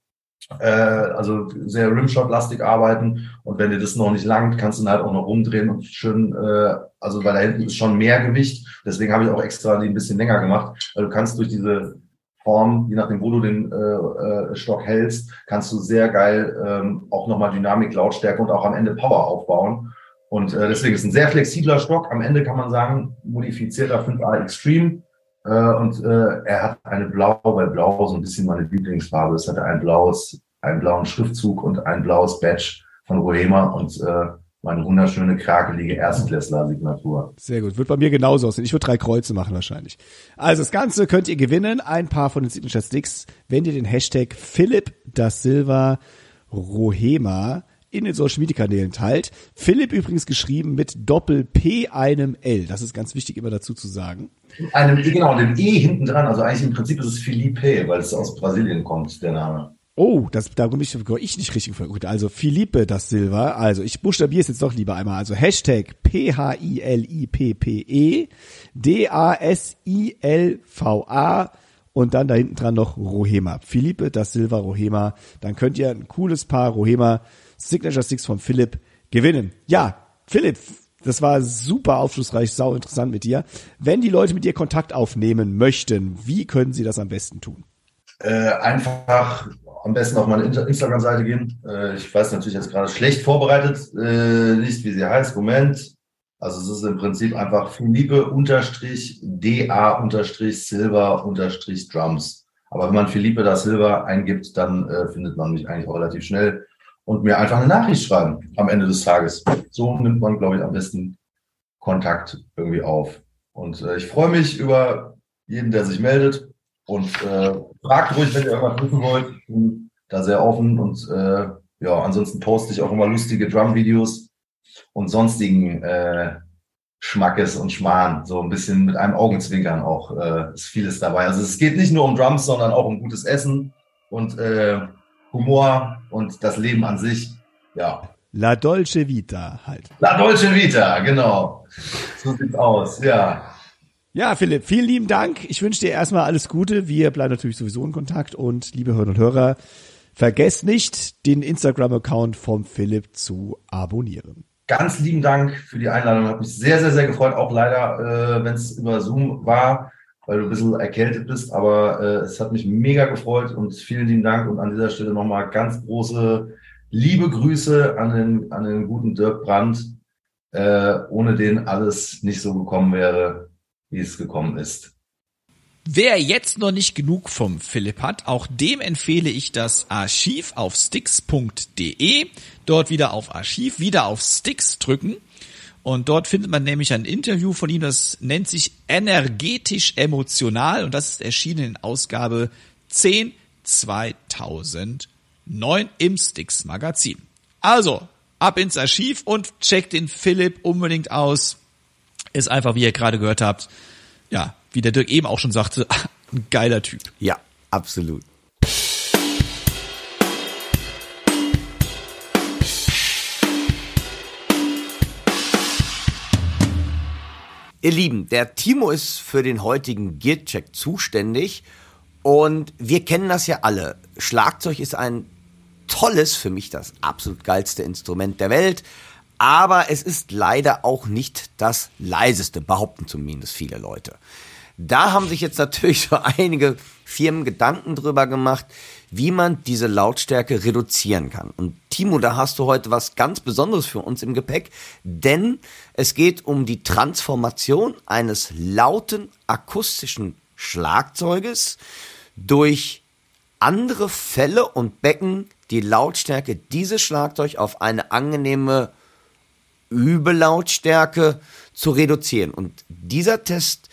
S4: äh, also sehr Rimshot-lastig arbeiten. Und wenn dir das noch nicht langt, kannst du ihn halt auch noch rumdrehen und schön, äh, also weil da hinten ist schon mehr Gewicht. Deswegen habe ich auch extra die ein bisschen länger gemacht. Weil du kannst durch diese Form, je nachdem, wo du den äh, äh, Stock hältst, kannst du sehr geil ähm, auch nochmal Dynamik, Lautstärke und auch am Ende Power aufbauen. Und äh, deswegen ist ein sehr flexibler Stock. Am Ende kann man sagen, modifizierter 5A Extreme. Äh, und äh, er hat eine Blau, weil Blau so ein bisschen meine Lieblingsfarbe ist, hat er ein blaues, einen blauen Schriftzug und ein blaues Badge von Rohema und äh, meine wunderschöne, krakelige Erstklässler-Signatur.
S2: Sehr gut. Wird bei mir genauso aussehen. Ich würde drei Kreuze machen wahrscheinlich. Also das Ganze könnt ihr gewinnen. Ein paar von den Signature Sticks, wenn ihr den Hashtag Philipp da Silva Rohema in den Social Media Kanälen teilt. Philipp übrigens geschrieben mit Doppel P einem L. Das ist ganz wichtig immer dazu zu sagen.
S4: Einem, genau, dem E hinten dran. Also eigentlich im Prinzip ist es Felipe, weil es aus Brasilien kommt, der Name.
S2: Oh, das, da bin ich, ich nicht richtig gut. Also Felipe das Silva. Also ich buchstabiere es jetzt doch lieber einmal. Also Hashtag P-H-I-L-I-P-P-E D-A-S-I-L-V-A und dann da hinten dran noch Rohema. Felipe das Silva Rohema. Dann könnt ihr ein cooles Paar Rohema Signature Sticks von Philipp gewinnen. Ja, Philipp, das war super aufschlussreich, sau interessant mit dir. Wenn die Leute mit dir Kontakt aufnehmen möchten, wie können sie das am besten tun?
S4: Äh, einfach am besten auf meine Instagram-Seite gehen. Äh, ich weiß natürlich jetzt gerade schlecht vorbereitet, äh, nicht wie sie heißt. Moment. Also es ist im Prinzip einfach Philippe unterstrich DA unterstrich Silver unterstrich Drums. Aber wenn man Philippe da Silver eingibt, dann äh, findet man mich eigentlich auch relativ schnell und mir einfach eine Nachricht schreiben am Ende des Tages. So nimmt man, glaube ich, am besten Kontakt irgendwie auf. Und äh, ich freue mich über jeden, der sich meldet und äh, fragt ruhig, wenn ihr irgendwas wissen wollt. Ich bin da sehr offen und äh, ja, ansonsten poste ich auch immer lustige Drum-Videos und sonstigen äh, Schmackes und Schmarrn. So ein bisschen mit einem Augenzwinkern auch äh, ist vieles dabei. Also es geht nicht nur um Drums, sondern auch um gutes Essen und äh, Humor und das Leben an sich. Ja.
S3: La Dolce Vita halt.
S4: La Dolce Vita, genau. So sieht's aus, ja.
S3: Ja, Philipp, vielen lieben Dank. Ich wünsche dir erstmal alles Gute. Wir bleiben natürlich sowieso in Kontakt und liebe Hörerinnen und Hörer, vergesst nicht, den Instagram-Account vom Philipp zu abonnieren.
S4: Ganz lieben Dank für die Einladung. Hat mich sehr, sehr, sehr gefreut. Auch leider, äh, wenn es über Zoom war, weil du ein bisschen erkältet bist. Aber äh, es hat mich mega gefreut und vielen lieben Dank. Und an dieser Stelle nochmal ganz große liebe Grüße an den, an den guten Dirk Brandt, äh, ohne den alles nicht so gekommen wäre, wie es gekommen ist.
S2: Wer jetzt noch nicht genug vom Philipp hat, auch dem empfehle ich das Archiv auf sticks.de. Dort wieder auf Archiv, wieder auf Sticks drücken. Und dort findet man nämlich ein Interview von ihm, das nennt sich energetisch emotional und das ist erschienen in Ausgabe 10 2009 im Sticks Magazin. Also, ab ins Archiv und checkt den Philipp unbedingt aus. Ist einfach, wie ihr gerade gehört habt, ja, wie der Dirk eben auch schon sagte, ein geiler Typ.
S1: Ja, absolut. Ihr Lieben, der Timo ist für den heutigen Gearcheck zuständig und wir kennen das ja alle. Schlagzeug ist ein tolles, für mich das absolut geilste Instrument der Welt, aber es ist leider auch nicht das leiseste, behaupten zumindest viele Leute. Da haben sich jetzt natürlich so einige Firmen Gedanken drüber gemacht, wie man diese Lautstärke reduzieren kann. Und Timo, da hast du heute was ganz Besonderes für uns im Gepäck, denn es geht um die Transformation eines lauten akustischen Schlagzeuges durch andere Fälle und Becken die Lautstärke dieses Schlagzeug auf eine angenehme Übellautstärke zu reduzieren. Und dieser Test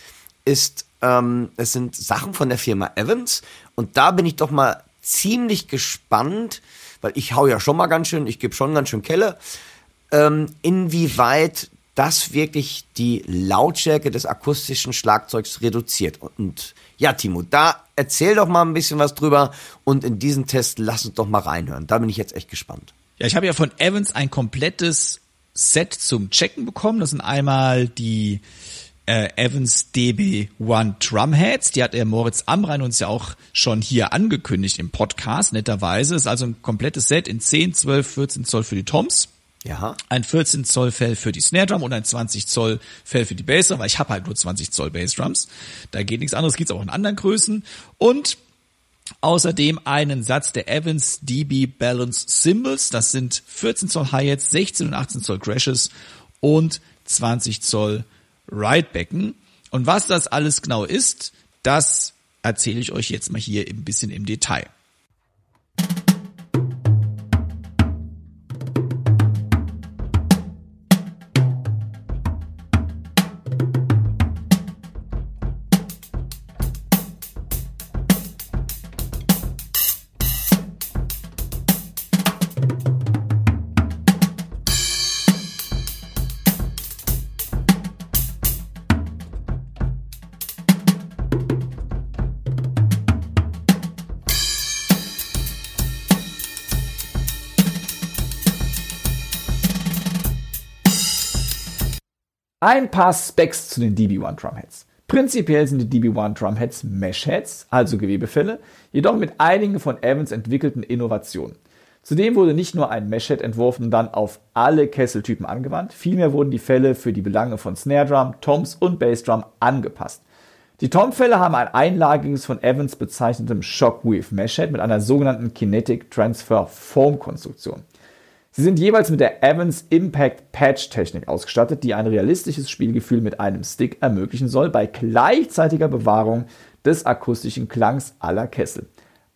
S1: ist, ähm, es sind Sachen von der Firma Evans und da bin ich doch mal ziemlich gespannt, weil ich hau ja schon mal ganz schön, ich gebe schon ganz schön Kelle, ähm, inwieweit das wirklich die Lautstärke des akustischen Schlagzeugs reduziert. Und ja, Timo, da erzähl doch mal ein bisschen was drüber und in diesen Test lass uns doch mal reinhören. Da bin ich jetzt echt gespannt.
S2: Ja, ich habe ja von Evans ein komplettes Set zum Checken bekommen. Das sind einmal die äh, Evans DB1 Drumheads. Die hat der Moritz Amrein uns ja auch schon hier angekündigt im Podcast, netterweise. Ist also ein komplettes Set in 10, 12, 14 Zoll für die Toms. Ja. Ein 14 Zoll Fell für die Snare Drum und ein 20 Zoll Fell für die Bassdrum, weil ich habe halt nur 20 Zoll Bassdrums. Da geht nichts anderes, gibt's auch in anderen Größen. Und außerdem einen Satz der Evans DB Balance Cymbals. Das sind 14 Zoll Hi-Hats, 16 und 18 Zoll Crashes und 20 Zoll Ridebecken. Und was das alles genau ist, das erzähle ich euch jetzt mal hier ein bisschen im Detail.
S3: Ein paar Specs zu den DB1 Drumheads. Prinzipiell sind die DB1 Drumheads Meshheads, also Gewebefälle, jedoch mit einigen von Evans entwickelten Innovationen. Zudem wurde nicht nur ein Meshhead entworfen und dann auf alle Kesseltypen angewandt, vielmehr wurden die Fälle für die Belange von Snare Drum, Toms und Bassdrum angepasst. Die Tom-Fälle haben ein einlagiges von Evans bezeichnetem Shockwave Meshhead mit einer sogenannten Kinetic Transfer Foam Konstruktion. Sie sind jeweils mit der Evans Impact Patch Technik ausgestattet, die ein realistisches Spielgefühl mit einem Stick ermöglichen soll, bei gleichzeitiger Bewahrung des akustischen Klangs aller Kessel.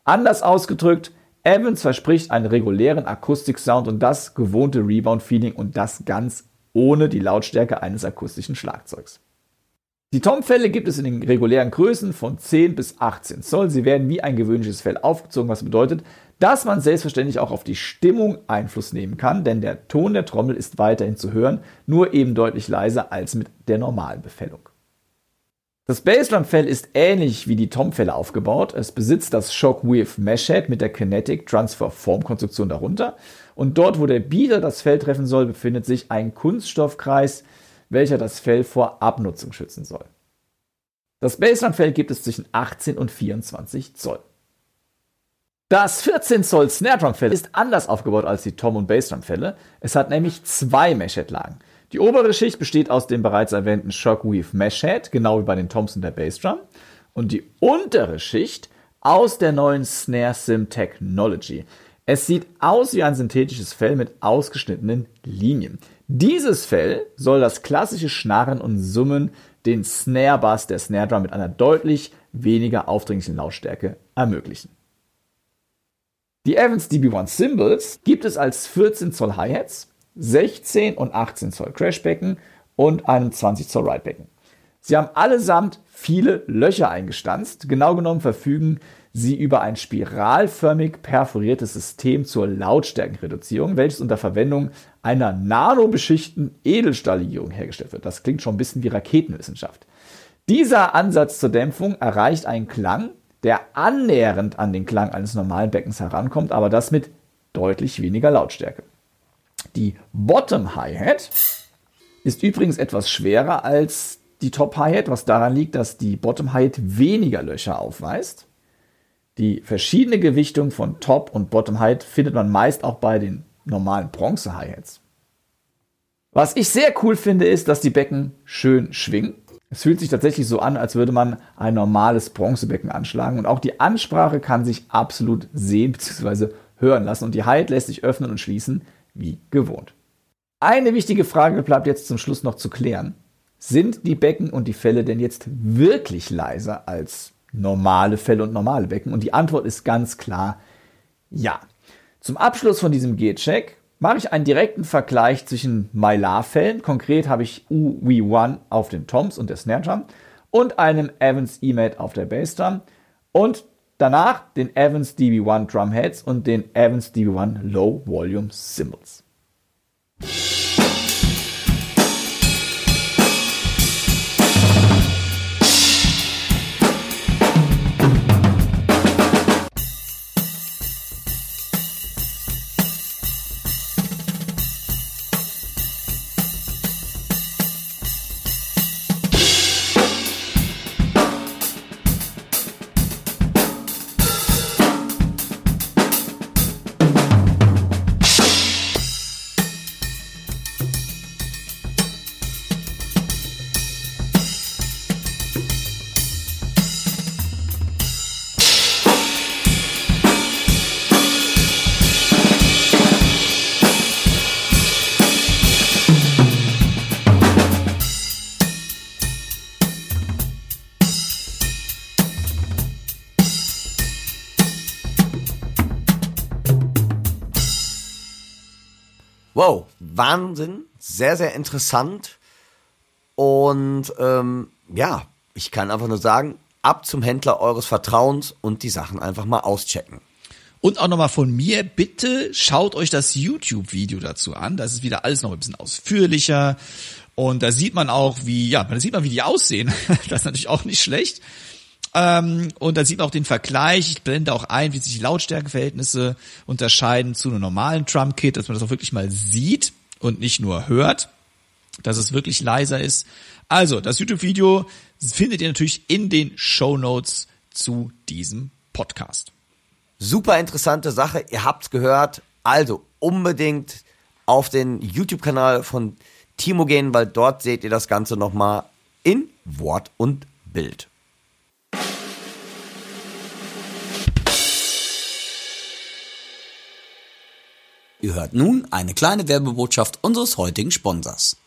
S3: Anders ausgedrückt, Evans verspricht einen regulären Akustiksound und das gewohnte Rebound-Feeling und das ganz ohne die Lautstärke eines akustischen Schlagzeugs. Die Tom-Fälle gibt es in den regulären Größen von 10 bis 18 Zoll. Sie werden wie ein gewöhnliches Fell aufgezogen, was bedeutet,
S2: dass man selbstverständlich auch auf die Stimmung Einfluss nehmen kann, denn der Ton der Trommel ist weiterhin zu hören, nur eben deutlich leiser als mit der normalen Befällung. Das Bassdrum-Fell ist ähnlich wie die Tom-Fälle aufgebaut. Es besitzt das Shockwave Mesh-Head mit der Kinetic Transfer Form Konstruktion darunter. Und dort, wo der Beater das Fell treffen soll, befindet sich ein Kunststoffkreis, welcher das Fell vor Abnutzung schützen soll. Das Bassdrum-Fell gibt es zwischen 18 und 24 Zoll. Das 14 Zoll Snare Drum Fell ist anders aufgebaut als die Tom- und Bassdrum Fälle. Es hat nämlich zwei Mesh-Head-Lagen. Die obere Schicht besteht aus dem bereits erwähnten Shockweave Mesh-Head, genau wie bei den Thompson der Bassdrum. Und die untere Schicht aus der neuen Snare Sim Technology. Es sieht aus wie ein synthetisches Fell mit ausgeschnittenen Linien. Dieses Fell soll das klassische Schnarren und Summen, den Snare Bass der Snare Drum mit einer deutlich weniger aufdringlichen Lautstärke ermöglichen. Die Evans DB1 Cymbals gibt es als 14 Zoll Hi-Hats, 16 und 18 Zoll Crashbecken und einem 20 Zoll Ridebecken. Sie haben allesamt viele Löcher eingestanzt. Genau genommen verfügen sie über ein spiralförmig perforiertes System zur Lautstärkenreduzierung, welches unter Verwendung einer nanobeschichten Edelstahllegierung hergestellt wird. Das klingt schon ein bisschen wie Raketenwissenschaft. Dieser Ansatz zur Dämpfung erreicht einen Klang, der annähernd an den Klang eines normalen Beckens herankommt, aber das mit deutlich weniger Lautstärke. Die Bottom Hi-Hat ist übrigens etwas schwerer als die Top Hi-Hat, was daran liegt, dass die Bottom Hi-Hat weniger Löcher aufweist. Die verschiedene Gewichtung von Top und Bottom Hi-Hat findet man meist auch bei den normalen Bronze Hi-Hats. Was ich sehr cool finde, ist, dass die Becken schön schwingen. Es fühlt sich tatsächlich so an, als würde man ein normales Bronzebecken anschlagen und auch die Ansprache kann sich absolut sehen bzw. hören lassen und die Halt lässt sich öffnen und schließen wie gewohnt. Eine wichtige Frage bleibt jetzt zum Schluss noch zu klären. Sind die Becken und die Fälle denn jetzt wirklich leiser als normale Fälle und normale Becken? Und die Antwort ist ganz klar ja. Zum Abschluss von diesem G-Check mache ich einen direkten Vergleich zwischen Mylar-Fällen. Konkret habe ich UV1 auf den Toms und der Snare Drum und einem Evans E-Mate auf der Bassdrum und danach den Evans DB1 Drumheads und den Evans DB1 Low Volume Cymbals.
S1: Wahnsinn, sehr, sehr interessant. Und ähm, ja, ich kann einfach nur sagen, ab zum Händler eures Vertrauens und die Sachen einfach mal auschecken.
S5: Und auch nochmal von mir, bitte schaut euch das YouTube-Video dazu an. Das ist wieder alles noch ein bisschen ausführlicher. Und da sieht man auch, wie, ja, da sieht man, wie die aussehen. das ist natürlich auch nicht schlecht. Ähm, und da sieht man auch den Vergleich. Ich blende auch ein, wie sich die Lautstärkeverhältnisse unterscheiden zu einem normalen Drum-Kit, dass man das auch wirklich mal sieht und nicht nur hört, dass es wirklich leiser ist. Also, das YouTube-Video findet ihr natürlich in den Show Notes zu diesem Podcast.
S1: Super interessante Sache. Ihr habt's gehört. Also unbedingt auf den YouTube-Kanal von Timo gehen, weil dort seht ihr das Ganze nochmal in Wort und Bild.
S6: Ihr hört nun eine kleine Werbebotschaft unseres heutigen Sponsors.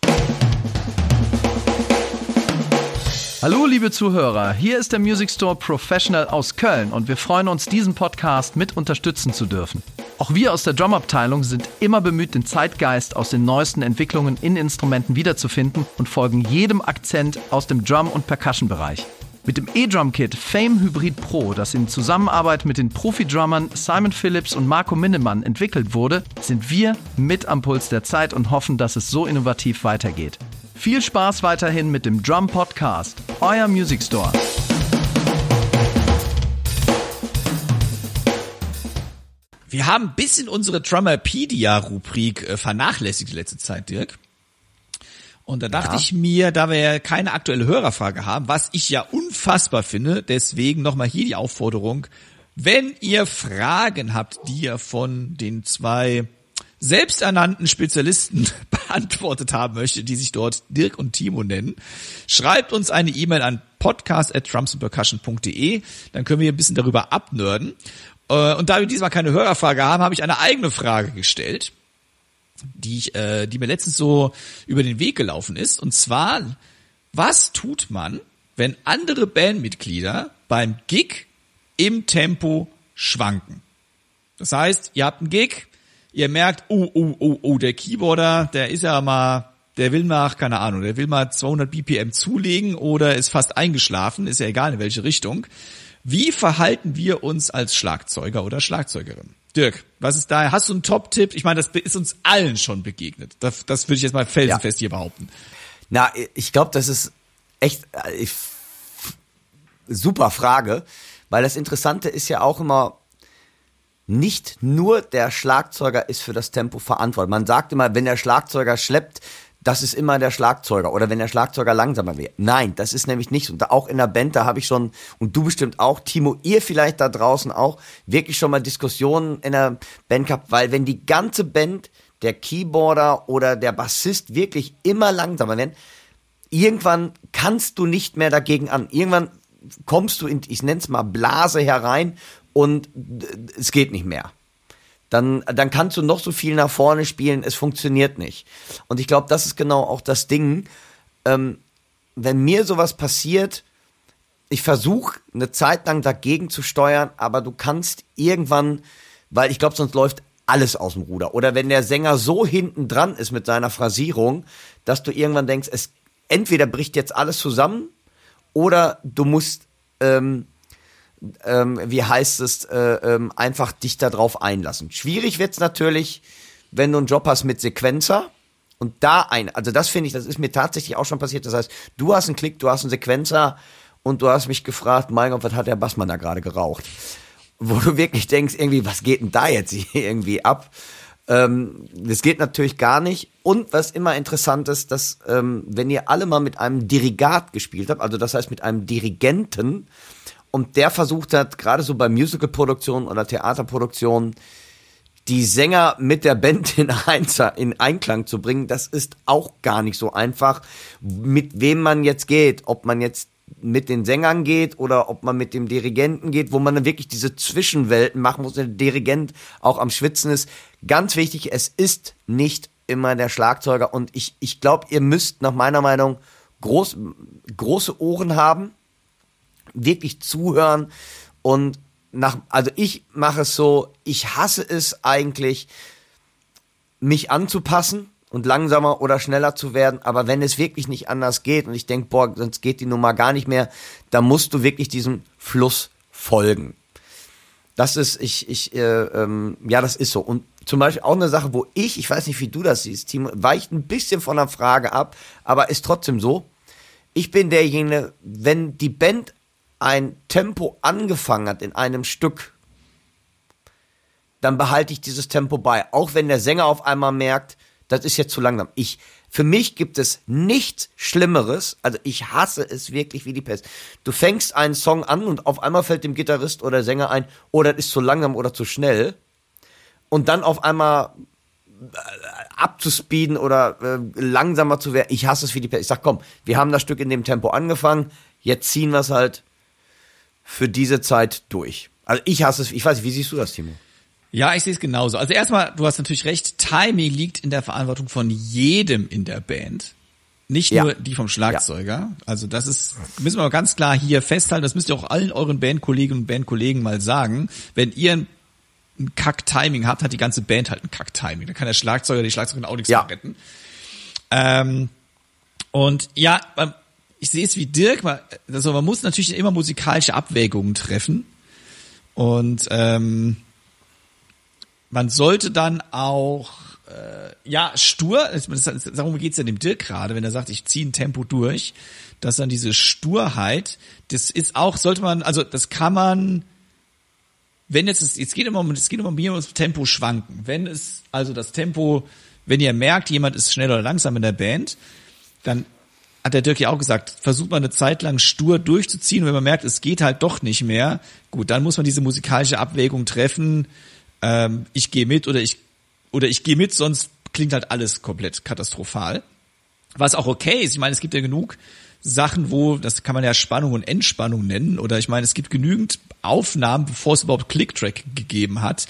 S7: Hallo liebe Zuhörer, hier ist der Music Store Professional aus Köln und wir freuen uns, diesen Podcast mit unterstützen zu dürfen. Auch wir aus der Drumabteilung sind immer bemüht, den Zeitgeist aus den neuesten Entwicklungen in Instrumenten wiederzufinden und folgen jedem Akzent aus dem Drum- und Percussion-Bereich. Mit dem E-Drum Kit Fame Hybrid Pro, das in Zusammenarbeit mit den Profi-Drummern Simon Phillips und Marco Minnemann entwickelt wurde, sind wir mit am Puls der Zeit und hoffen, dass es so innovativ weitergeht. Viel Spaß weiterhin mit dem Drum Podcast, euer Music Store.
S2: Wir haben ein bisschen unsere Drummerpedia-Rubrik äh, vernachlässigt die letzte Zeit, Dirk. Und da dachte ja. ich mir, da wir ja keine aktuelle Hörerfrage haben, was ich ja unfassbar finde, deswegen nochmal hier die Aufforderung, wenn ihr Fragen habt, die ihr von den zwei selbsternannten Spezialisten beantwortet haben möchtet, die sich dort Dirk und Timo nennen, schreibt uns eine E-Mail an podcast at drumsandpercussion.de, dann können wir ein bisschen darüber abnörden. Äh, und da wir diesmal keine Hörerfrage haben, habe ich eine eigene Frage gestellt, die ich, äh, die mir letztens so über den Weg gelaufen ist. Und zwar, was tut man, wenn andere Bandmitglieder beim Gig im Tempo schwanken? Das heißt, ihr habt einen Gig, ihr merkt, oh, oh, oh, oh, der Keyboarder, der ist ja mal, der will mal, keine Ahnung, der will mal 200 BPM zulegen oder ist fast eingeschlafen, ist ja egal in welche Richtung. Wie verhalten wir uns als Schlagzeuger oder Schlagzeugerin? Dirk, was ist da? Hast du einen Top-Tipp? Ich meine, das ist uns allen schon begegnet. Das, das würde ich jetzt mal felsenfest ja. hier behaupten.
S1: Na, ich glaube, das ist echt äh, ich, super Frage, weil das Interessante ist ja auch immer, nicht nur der Schlagzeuger ist für das Tempo verantwortlich. Man sagt immer, wenn der Schlagzeuger schleppt, das ist immer der Schlagzeuger oder wenn der Schlagzeuger langsamer wäre. Nein, das ist nämlich nicht. Und auch in der Band, da habe ich schon, und du bestimmt auch, Timo, ihr vielleicht da draußen auch, wirklich schon mal Diskussionen in der Band gehabt, weil wenn die ganze Band, der Keyboarder oder der Bassist wirklich immer langsamer werden, irgendwann kannst du nicht mehr dagegen an. Irgendwann kommst du in, ich nenne es mal Blase herein und es geht nicht mehr dann, dann kannst du noch so viel nach vorne spielen, es funktioniert nicht. Und ich glaube, das ist genau auch das Ding. Ähm, wenn mir sowas passiert, ich versuche eine Zeit lang dagegen zu steuern, aber du kannst irgendwann, weil ich glaube, sonst läuft alles aus dem Ruder. Oder wenn der Sänger so hinten dran ist mit seiner Phrasierung, dass du irgendwann denkst, es entweder bricht jetzt alles zusammen oder du musst ähm, ähm, wie heißt es, äh, ähm, einfach dich darauf einlassen. Schwierig wird's natürlich, wenn du einen Job hast mit Sequenzer und da ein, also das finde ich, das ist mir tatsächlich auch schon passiert. Das heißt, du hast einen Klick, du hast einen Sequenzer und du hast mich gefragt, mein Gott, was hat der Bassmann da gerade geraucht? Wo du wirklich denkst, irgendwie, was geht denn da jetzt hier irgendwie ab? Ähm, das geht natürlich gar nicht. Und was immer interessant ist, dass ähm, wenn ihr alle mal mit einem Dirigat gespielt habt, also das heißt mit einem Dirigenten, und der versucht hat, gerade so bei Musical-Produktionen oder Theaterproduktionen, die Sänger mit der Band in, in Einklang zu bringen, das ist auch gar nicht so einfach, mit wem man jetzt geht, ob man jetzt mit den Sängern geht oder ob man mit dem Dirigenten geht, wo man dann wirklich diese Zwischenwelten machen muss, der Dirigent auch am Schwitzen ist. Ganz wichtig, es ist nicht immer der Schlagzeuger und ich, ich glaube, ihr müsst nach meiner Meinung groß, große Ohren haben, wirklich zuhören und nach, also ich mache es so, ich hasse es eigentlich, mich anzupassen und langsamer oder schneller zu werden, aber wenn es wirklich nicht anders geht und ich denke, boah, sonst geht die Nummer gar nicht mehr, dann musst du wirklich diesem Fluss folgen. Das ist, ich, ich, äh, ähm, ja, das ist so. Und zum Beispiel auch eine Sache, wo ich, ich weiß nicht, wie du das siehst, Timo, weicht ein bisschen von der Frage ab, aber ist trotzdem so. Ich bin derjenige, wenn die Band ein Tempo angefangen hat in einem Stück, dann behalte ich dieses Tempo bei. Auch wenn der Sänger auf einmal merkt, das ist jetzt zu langsam. Ich, für mich gibt es nichts Schlimmeres, also ich hasse es wirklich wie die Pest. Du fängst einen Song an und auf einmal fällt dem Gitarrist oder Sänger ein, oh, das ist zu langsam oder zu schnell. Und dann auf einmal äh, abzuspeeden oder äh, langsamer zu werden. Ich hasse es wie die Pest. Ich sag, komm, wir haben das Stück in dem Tempo angefangen, jetzt ziehen wir es halt für diese Zeit durch. Also ich hasse es, ich weiß nicht, wie siehst du das, Timo?
S2: Ja, ich sehe es genauso. Also erstmal, du hast natürlich recht, Timing liegt in der Verantwortung von jedem in der Band. Nicht nur ja. die vom Schlagzeuger. Ja. Also das ist, müssen wir ganz klar hier festhalten, das müsst ihr auch allen euren Bandkolleginnen und Bandkollegen mal sagen. Wenn ihr ein Kack-Timing habt, hat die ganze Band halt ein Kack-Timing. Da kann der Schlagzeuger, die Schlagzeugerin auch nichts ja. retten. Ähm, und ja, ich sehe es wie Dirk, man, also man muss natürlich immer musikalische Abwägungen treffen. Und ähm, man sollte dann auch äh, ja stur, darum geht's ja dem Dirk gerade, wenn er sagt, ich ziehe ein Tempo durch, dass dann diese Sturheit, das ist auch, sollte man, also das kann man, wenn jetzt, es, jetzt geht immer um, es geht immer um das Tempo schwanken. Wenn es, also das Tempo, wenn ihr merkt, jemand ist schnell oder langsam in der Band, dann hat der Dirk ja auch gesagt, versucht man eine Zeit lang stur durchzuziehen wenn man merkt, es geht halt doch nicht mehr, gut, dann muss man diese musikalische Abwägung treffen, ähm, ich gehe mit oder ich oder ich gehe mit, sonst klingt halt alles komplett katastrophal. Was auch okay ist, ich meine, es gibt ja genug Sachen, wo, das kann man ja Spannung und Entspannung nennen, oder ich meine, es gibt genügend Aufnahmen, bevor es überhaupt Clicktrack gegeben hat,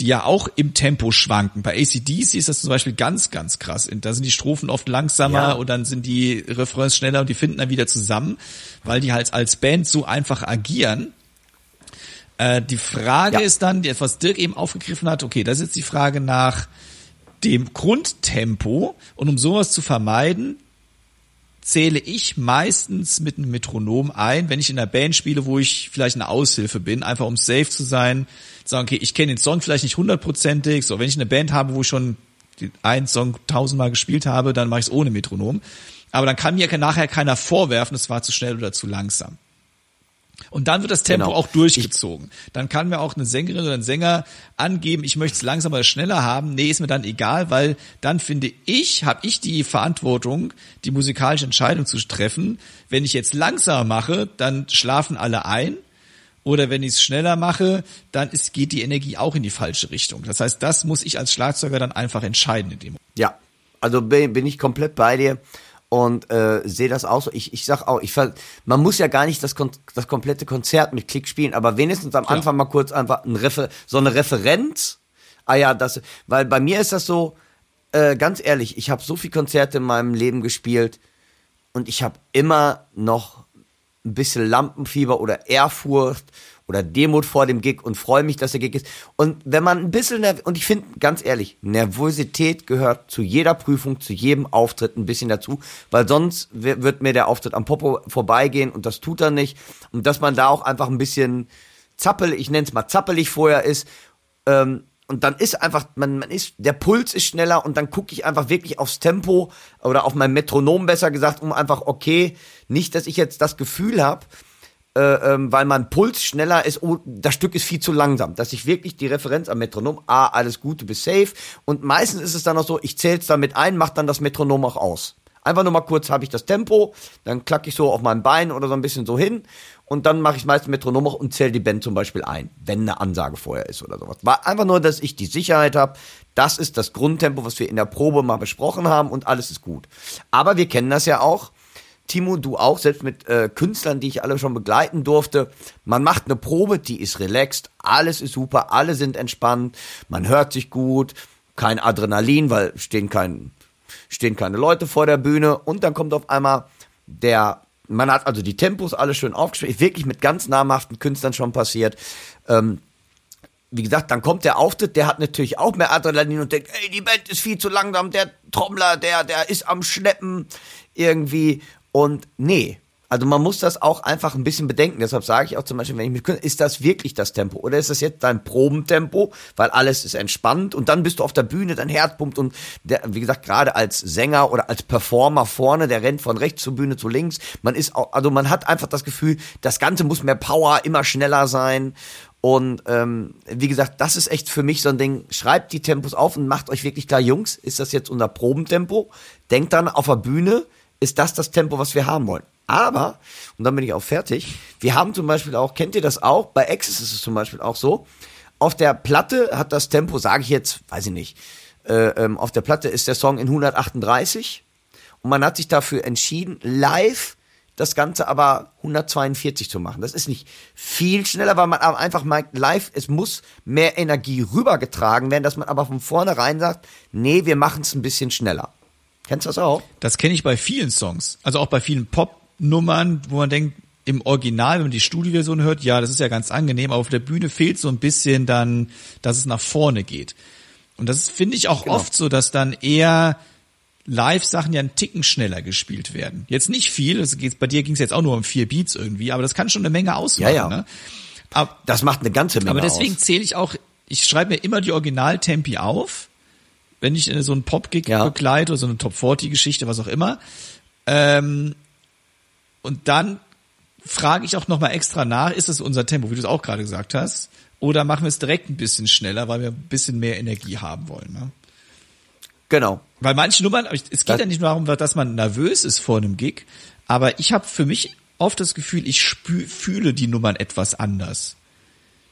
S2: die ja auch im Tempo schwanken. Bei ACDC ist das zum Beispiel ganz, ganz krass. Da sind die Strophen oft langsamer ja. und dann sind die Refrains schneller und die finden dann wieder zusammen, weil die halt als Band so einfach agieren. Äh, die Frage ja. ist dann, was Dirk eben aufgegriffen hat, okay, das ist jetzt die Frage nach dem Grundtempo und um sowas zu vermeiden, zähle ich meistens mit einem Metronom ein, wenn ich in einer Band spiele, wo ich vielleicht eine Aushilfe bin, einfach um safe zu sein, sagen, okay, ich kenne den Song vielleicht nicht hundertprozentig, so, wenn ich eine Band habe, wo ich schon einen Song tausendmal gespielt habe, dann mache ich es ohne Metronom. Aber dann kann mir nachher keiner vorwerfen, es war zu schnell oder zu langsam. Und dann wird das Tempo genau. auch durchgezogen. Dann kann mir auch eine Sängerin oder ein Sänger angeben, ich möchte es langsamer oder schneller haben. Nee, ist mir dann egal, weil dann finde ich, habe ich die Verantwortung, die musikalische Entscheidung zu treffen. Wenn ich jetzt langsamer mache, dann schlafen alle ein. Oder wenn ich es schneller mache, dann ist, geht die Energie auch in die falsche Richtung. Das heißt, das muss ich als Schlagzeuger dann einfach entscheiden in dem Moment.
S1: Ja, also bin, bin ich komplett bei dir und äh, sehe das auch so. Ich, ich sag auch, ich man muss ja gar nicht das, das komplette Konzert mit Klick spielen, aber wenigstens am Anfang mal kurz einfach ein Refer so eine Referenz. Ah ja, das, weil bei mir ist das so, äh, ganz ehrlich, ich habe so viel Konzerte in meinem Leben gespielt und ich habe immer noch ein bisschen Lampenfieber oder Ehrfurcht oder Demut vor dem Gig und freue mich, dass der Gig ist. Und wenn man ein bisschen, und ich finde, ganz ehrlich, Nervosität gehört zu jeder Prüfung, zu jedem Auftritt ein bisschen dazu, weil sonst wird mir der Auftritt am Popo vorbeigehen und das tut er nicht. Und dass man da auch einfach ein bisschen zappel, ich nenne es mal zappelig vorher ist, ähm, und dann ist einfach, man, man ist, der Puls ist schneller und dann gucke ich einfach wirklich aufs Tempo oder auf mein Metronom besser gesagt, um einfach, okay, nicht, dass ich jetzt das Gefühl habe, äh, ähm, weil mein Puls schneller ist, oh, das Stück ist viel zu langsam, dass ich wirklich die Referenz am Metronom, ah, alles gut, du bist safe. Und meistens ist es dann auch so, ich zähle es damit ein, mach dann das Metronom auch aus. Einfach nur mal kurz habe ich das Tempo, dann klack ich so auf mein Bein oder so ein bisschen so hin und dann mache ich meistens Metronom auch und zähle die Band zum Beispiel ein, wenn eine Ansage vorher ist oder sowas. War einfach nur, dass ich die Sicherheit habe, das ist das Grundtempo, was wir in der Probe mal besprochen haben und alles ist gut. Aber wir kennen das ja auch, Timo, du auch, selbst mit äh, Künstlern, die ich alle schon begleiten durfte. Man macht eine Probe, die ist relaxed, alles ist super, alle sind entspannt, man hört sich gut, kein Adrenalin, weil stehen, kein, stehen keine Leute vor der Bühne und dann kommt auf einmal der, man hat also die Tempos alle schön aufgespielt, wirklich mit ganz namhaften Künstlern schon passiert. Ähm, wie gesagt, dann kommt der Auftritt, der hat natürlich auch mehr Adrenalin und denkt, ey, die Band ist viel zu langsam, der Trommler, der, der ist am Schleppen irgendwie und nee, also man muss das auch einfach ein bisschen bedenken. Deshalb sage ich auch zum Beispiel, wenn ich mit ist das wirklich das Tempo oder ist das jetzt dein Probentempo, weil alles ist entspannt und dann bist du auf der Bühne, dein Herz pumpt und der, wie gesagt, gerade als Sänger oder als Performer vorne, der rennt von rechts zur Bühne zu links. Man ist auch, also man hat einfach das Gefühl, das Ganze muss mehr Power, immer schneller sein. Und ähm, wie gesagt, das ist echt für mich so ein Ding. Schreibt die Tempos auf und macht euch wirklich klar, Jungs, ist das jetzt unser Probentempo? Denkt dann auf der Bühne, ist das das Tempo, was wir haben wollen. Aber, und dann bin ich auch fertig, wir haben zum Beispiel auch, kennt ihr das auch? Bei Access ist es zum Beispiel auch so, auf der Platte hat das Tempo, sage ich jetzt, weiß ich nicht, äh, ähm, auf der Platte ist der Song in 138 und man hat sich dafür entschieden, live das Ganze aber 142 zu machen. Das ist nicht viel schneller, weil man einfach merkt, live, es muss mehr Energie rübergetragen werden, dass man aber von vornherein sagt, nee, wir machen es ein bisschen schneller. Kennst du das auch?
S2: Das kenne ich bei vielen Songs. Also auch bei vielen Pop-Nummern, wo man denkt, im Original, wenn man die Studioversion hört, ja, das ist ja ganz angenehm, aber auf der Bühne fehlt so ein bisschen dann, dass es nach vorne geht. Und das finde ich auch genau. oft so, dass dann eher Live-Sachen ja einen Ticken schneller gespielt werden. Jetzt nicht viel, das geht, bei dir ging es jetzt auch nur um vier Beats irgendwie, aber das kann schon eine Menge ausmachen. Ja, ja. Ne?
S1: Aber, das macht eine ganze Menge
S2: Aber deswegen zähle ich auch, ich schreibe mir immer die Original-Tempi auf, wenn ich so einen Pop-Gig ja. begleite oder so eine Top-40-Geschichte, was auch immer. Ähm, und dann frage ich auch nochmal extra nach, ist das unser Tempo, wie du es auch gerade gesagt hast? Oder machen wir es direkt ein bisschen schneller, weil wir ein bisschen mehr Energie haben wollen? Ne?
S1: Genau.
S2: Weil manche Nummern, es geht das, ja nicht nur darum, dass man nervös ist vor einem Gig, aber ich habe für mich oft das Gefühl, ich spü fühle die Nummern etwas anders.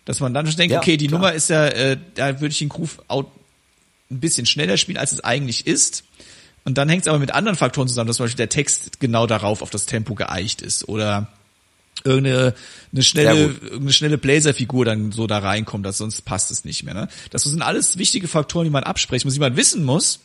S2: Dass man dann schon denkt, ja, okay, die klar. Nummer ist ja, äh, da würde ich den Groove ein bisschen schneller spielen, als es eigentlich ist. Und dann hängt es aber mit anderen Faktoren zusammen, dass zum Beispiel der Text genau darauf auf das Tempo geeicht ist oder irgendeine eine schnelle eine schnelle Blazerfigur dann so da reinkommt, dass sonst passt es nicht mehr. Ne? Das sind alles wichtige Faktoren, die man absprechen muss, die man wissen muss.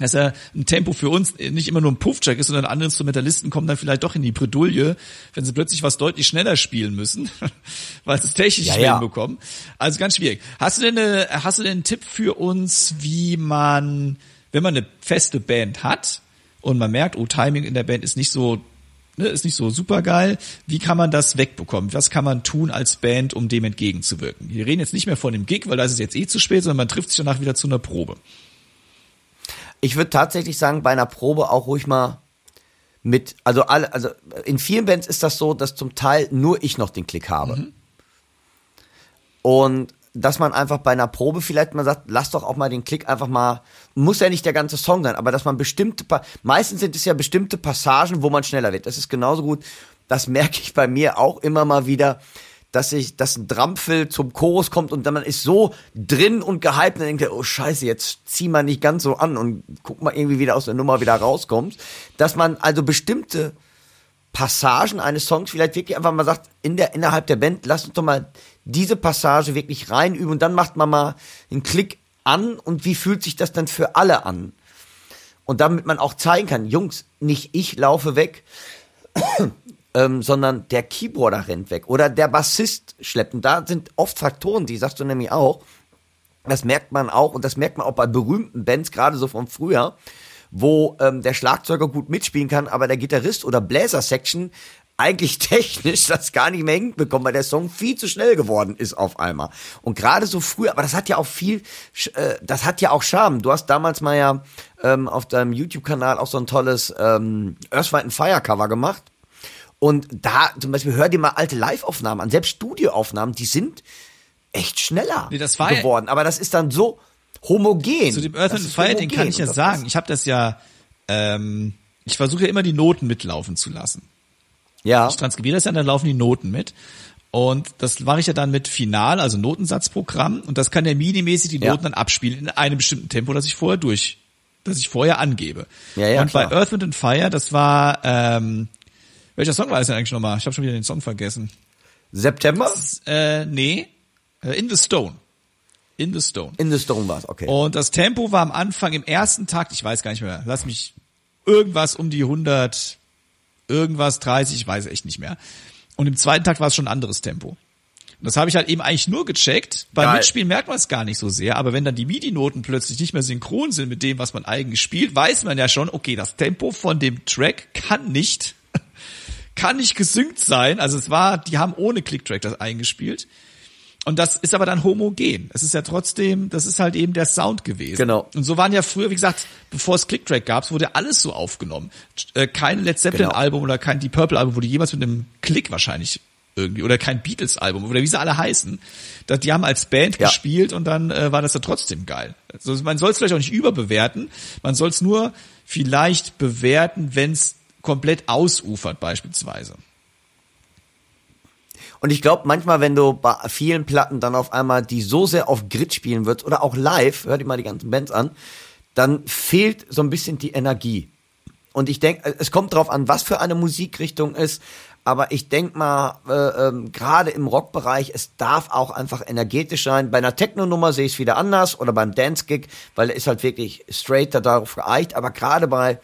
S2: Dass ja ein Tempo für uns nicht immer nur ein Puffjack ist, sondern andere Instrumentalisten kommen dann vielleicht doch in die Bredouille, wenn sie plötzlich was deutlich schneller spielen müssen, weil sie es technisch ja, ja. bekommen. Also ganz schwierig. Hast du denn eine, hast du denn einen Tipp für uns, wie man, wenn man eine feste Band hat und man merkt, oh, Timing in der Band ist nicht so ne, ist nicht so super geil. Wie kann man das wegbekommen? Was kann man tun als Band, um dem entgegenzuwirken? Wir reden jetzt nicht mehr von dem Gig, weil da ist es jetzt eh zu spät, sondern man trifft sich danach wieder zu einer Probe.
S1: Ich würde tatsächlich sagen, bei einer Probe auch ruhig mal mit, also alle, also in vielen Bands ist das so, dass zum Teil nur ich noch den Klick habe. Mhm. Und dass man einfach bei einer Probe vielleicht mal sagt, lass doch auch mal den Klick einfach mal, muss ja nicht der ganze Song sein, aber dass man bestimmte, meistens sind es ja bestimmte Passagen, wo man schneller wird. Das ist genauso gut. Das merke ich bei mir auch immer mal wieder, dass ich, dass ein Drampfel zum Chorus kommt und dann man ist so drin und gehypt und denkt, oh Scheiße, jetzt zieh mal nicht ganz so an und guck mal irgendwie wieder aus der Nummer wieder rauskommt. Dass man also bestimmte Passagen eines Songs vielleicht wirklich einfach mal sagt, in der, innerhalb der Band, lass uns doch mal diese Passage wirklich reinüben und dann macht man mal einen Klick an und wie fühlt sich das dann für alle an? Und damit man auch zeigen kann, Jungs, nicht ich laufe weg, ähm, sondern der Keyboarder rennt weg oder der Bassist schleppt. Und da sind oft Faktoren, die sagst du nämlich auch, das merkt man auch und das merkt man auch bei berühmten Bands, gerade so von früher, wo ähm, der Schlagzeuger gut mitspielen kann, aber der Gitarrist oder Bläser-Section eigentlich technisch das gar nicht mehr hinbekommen, weil der Song viel zu schnell geworden ist auf einmal. Und gerade so früh, aber das hat ja auch viel, äh, das hat ja auch Charme. Du hast damals mal ja ähm, auf deinem YouTube-Kanal auch so ein tolles ähm, Earth, Wind Fire Cover gemacht. Und da zum Beispiel hör dir mal alte Live-Aufnahmen an, selbst Studioaufnahmen, die sind echt schneller nee, das war geworden. Aber das ist dann so homogen.
S2: Zu dem Earth and Fire, den kann ich ja sagen. Ich habe das ja, ähm, ich versuche ja immer die Noten mitlaufen zu lassen. Ja. Ich transkribiere das ja, dann laufen die Noten mit. Und das mache ich ja dann mit Final, also Notensatzprogramm. Und das kann der MIDI-mäßig die Noten ja. dann abspielen in einem bestimmten Tempo, das ich vorher durch, das ich vorher angebe. Ja, ja, und klar. bei Earth, Wind and Fire, das war, ähm, welcher Song war das denn eigentlich nochmal? Ich habe schon wieder den Song vergessen.
S1: September?
S2: Das, äh, nee. Äh, in the Stone. In the Stone.
S1: In the Stone war's, okay.
S2: Und das Tempo war am Anfang im ersten Takt, ich weiß gar nicht mehr, lass mich irgendwas um die 100, irgendwas 30, ich weiß echt nicht mehr. Und im zweiten Takt war es schon ein anderes Tempo. Und das habe ich halt eben eigentlich nur gecheckt. Beim Geil. Mitspielen merkt man es gar nicht so sehr, aber wenn dann die MIDI-Noten plötzlich nicht mehr synchron sind mit dem, was man eigentlich spielt, weiß man ja schon, okay, das Tempo von dem Track kann nicht, kann nicht gesynkt sein. Also es war, die haben ohne Clicktrack das eingespielt. Und das ist aber dann homogen. Es ist ja trotzdem, das ist halt eben der Sound gewesen.
S1: Genau.
S2: Und so waren ja früher, wie gesagt, bevor es Clicktrack gab, wurde alles so aufgenommen. Äh, kein Led Zeppelin genau. Album oder kein Deep Purple Album wurde jemals mit einem Klick wahrscheinlich irgendwie oder kein Beatles Album oder wie sie alle heißen. Die haben als Band ja. gespielt und dann äh, war das ja trotzdem geil. Also man soll es vielleicht auch nicht überbewerten. Man soll es nur vielleicht bewerten, wenn es komplett ausufert beispielsweise.
S1: Und ich glaube, manchmal, wenn du bei vielen Platten dann auf einmal die so sehr auf Grid spielen wird oder auch live, hör dir mal die ganzen Bands an, dann fehlt so ein bisschen die Energie. Und ich denke, es kommt drauf an, was für eine Musikrichtung ist. Aber ich denke mal, äh, ähm, gerade im Rockbereich, es darf auch einfach energetisch sein. Bei einer Techno-Nummer sehe ich es wieder anders oder beim Dance-Gig, weil er ist halt wirklich straight darauf geeicht. Aber gerade bei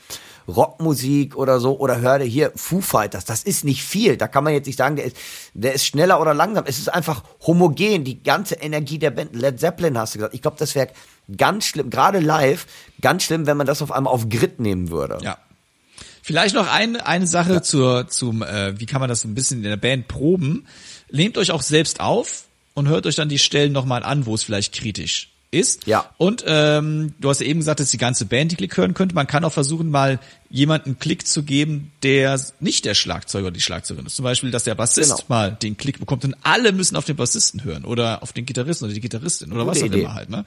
S1: Rockmusik oder so oder hör dir hier Foo Fighters. Das ist nicht viel. Da kann man jetzt nicht sagen, der ist, der ist schneller oder langsam. Es ist einfach homogen. Die ganze Energie der Band. Led Zeppelin hast du gesagt. Ich glaube, das wäre ganz schlimm, gerade live, ganz schlimm, wenn man das auf einmal auf Grid nehmen würde.
S2: Ja. Vielleicht noch ein, eine Sache ja. zur, zum, äh, wie kann man das ein bisschen in der Band proben. Nehmt euch auch selbst auf und hört euch dann die Stellen nochmal an, wo es vielleicht kritisch ist.
S1: Ja.
S2: Und ähm, du hast ja eben gesagt, dass die ganze Band die Klick hören könnte. Man kann auch versuchen, mal jemanden Klick zu geben, der nicht der Schlagzeuger oder die Schlagzeugerin ist. Zum Beispiel, dass der Bassist genau. mal den Klick bekommt und alle müssen auf den Bassisten hören oder auf den Gitarristen oder die Gitarristin oder Gute was auch Idee. immer halt. Ne?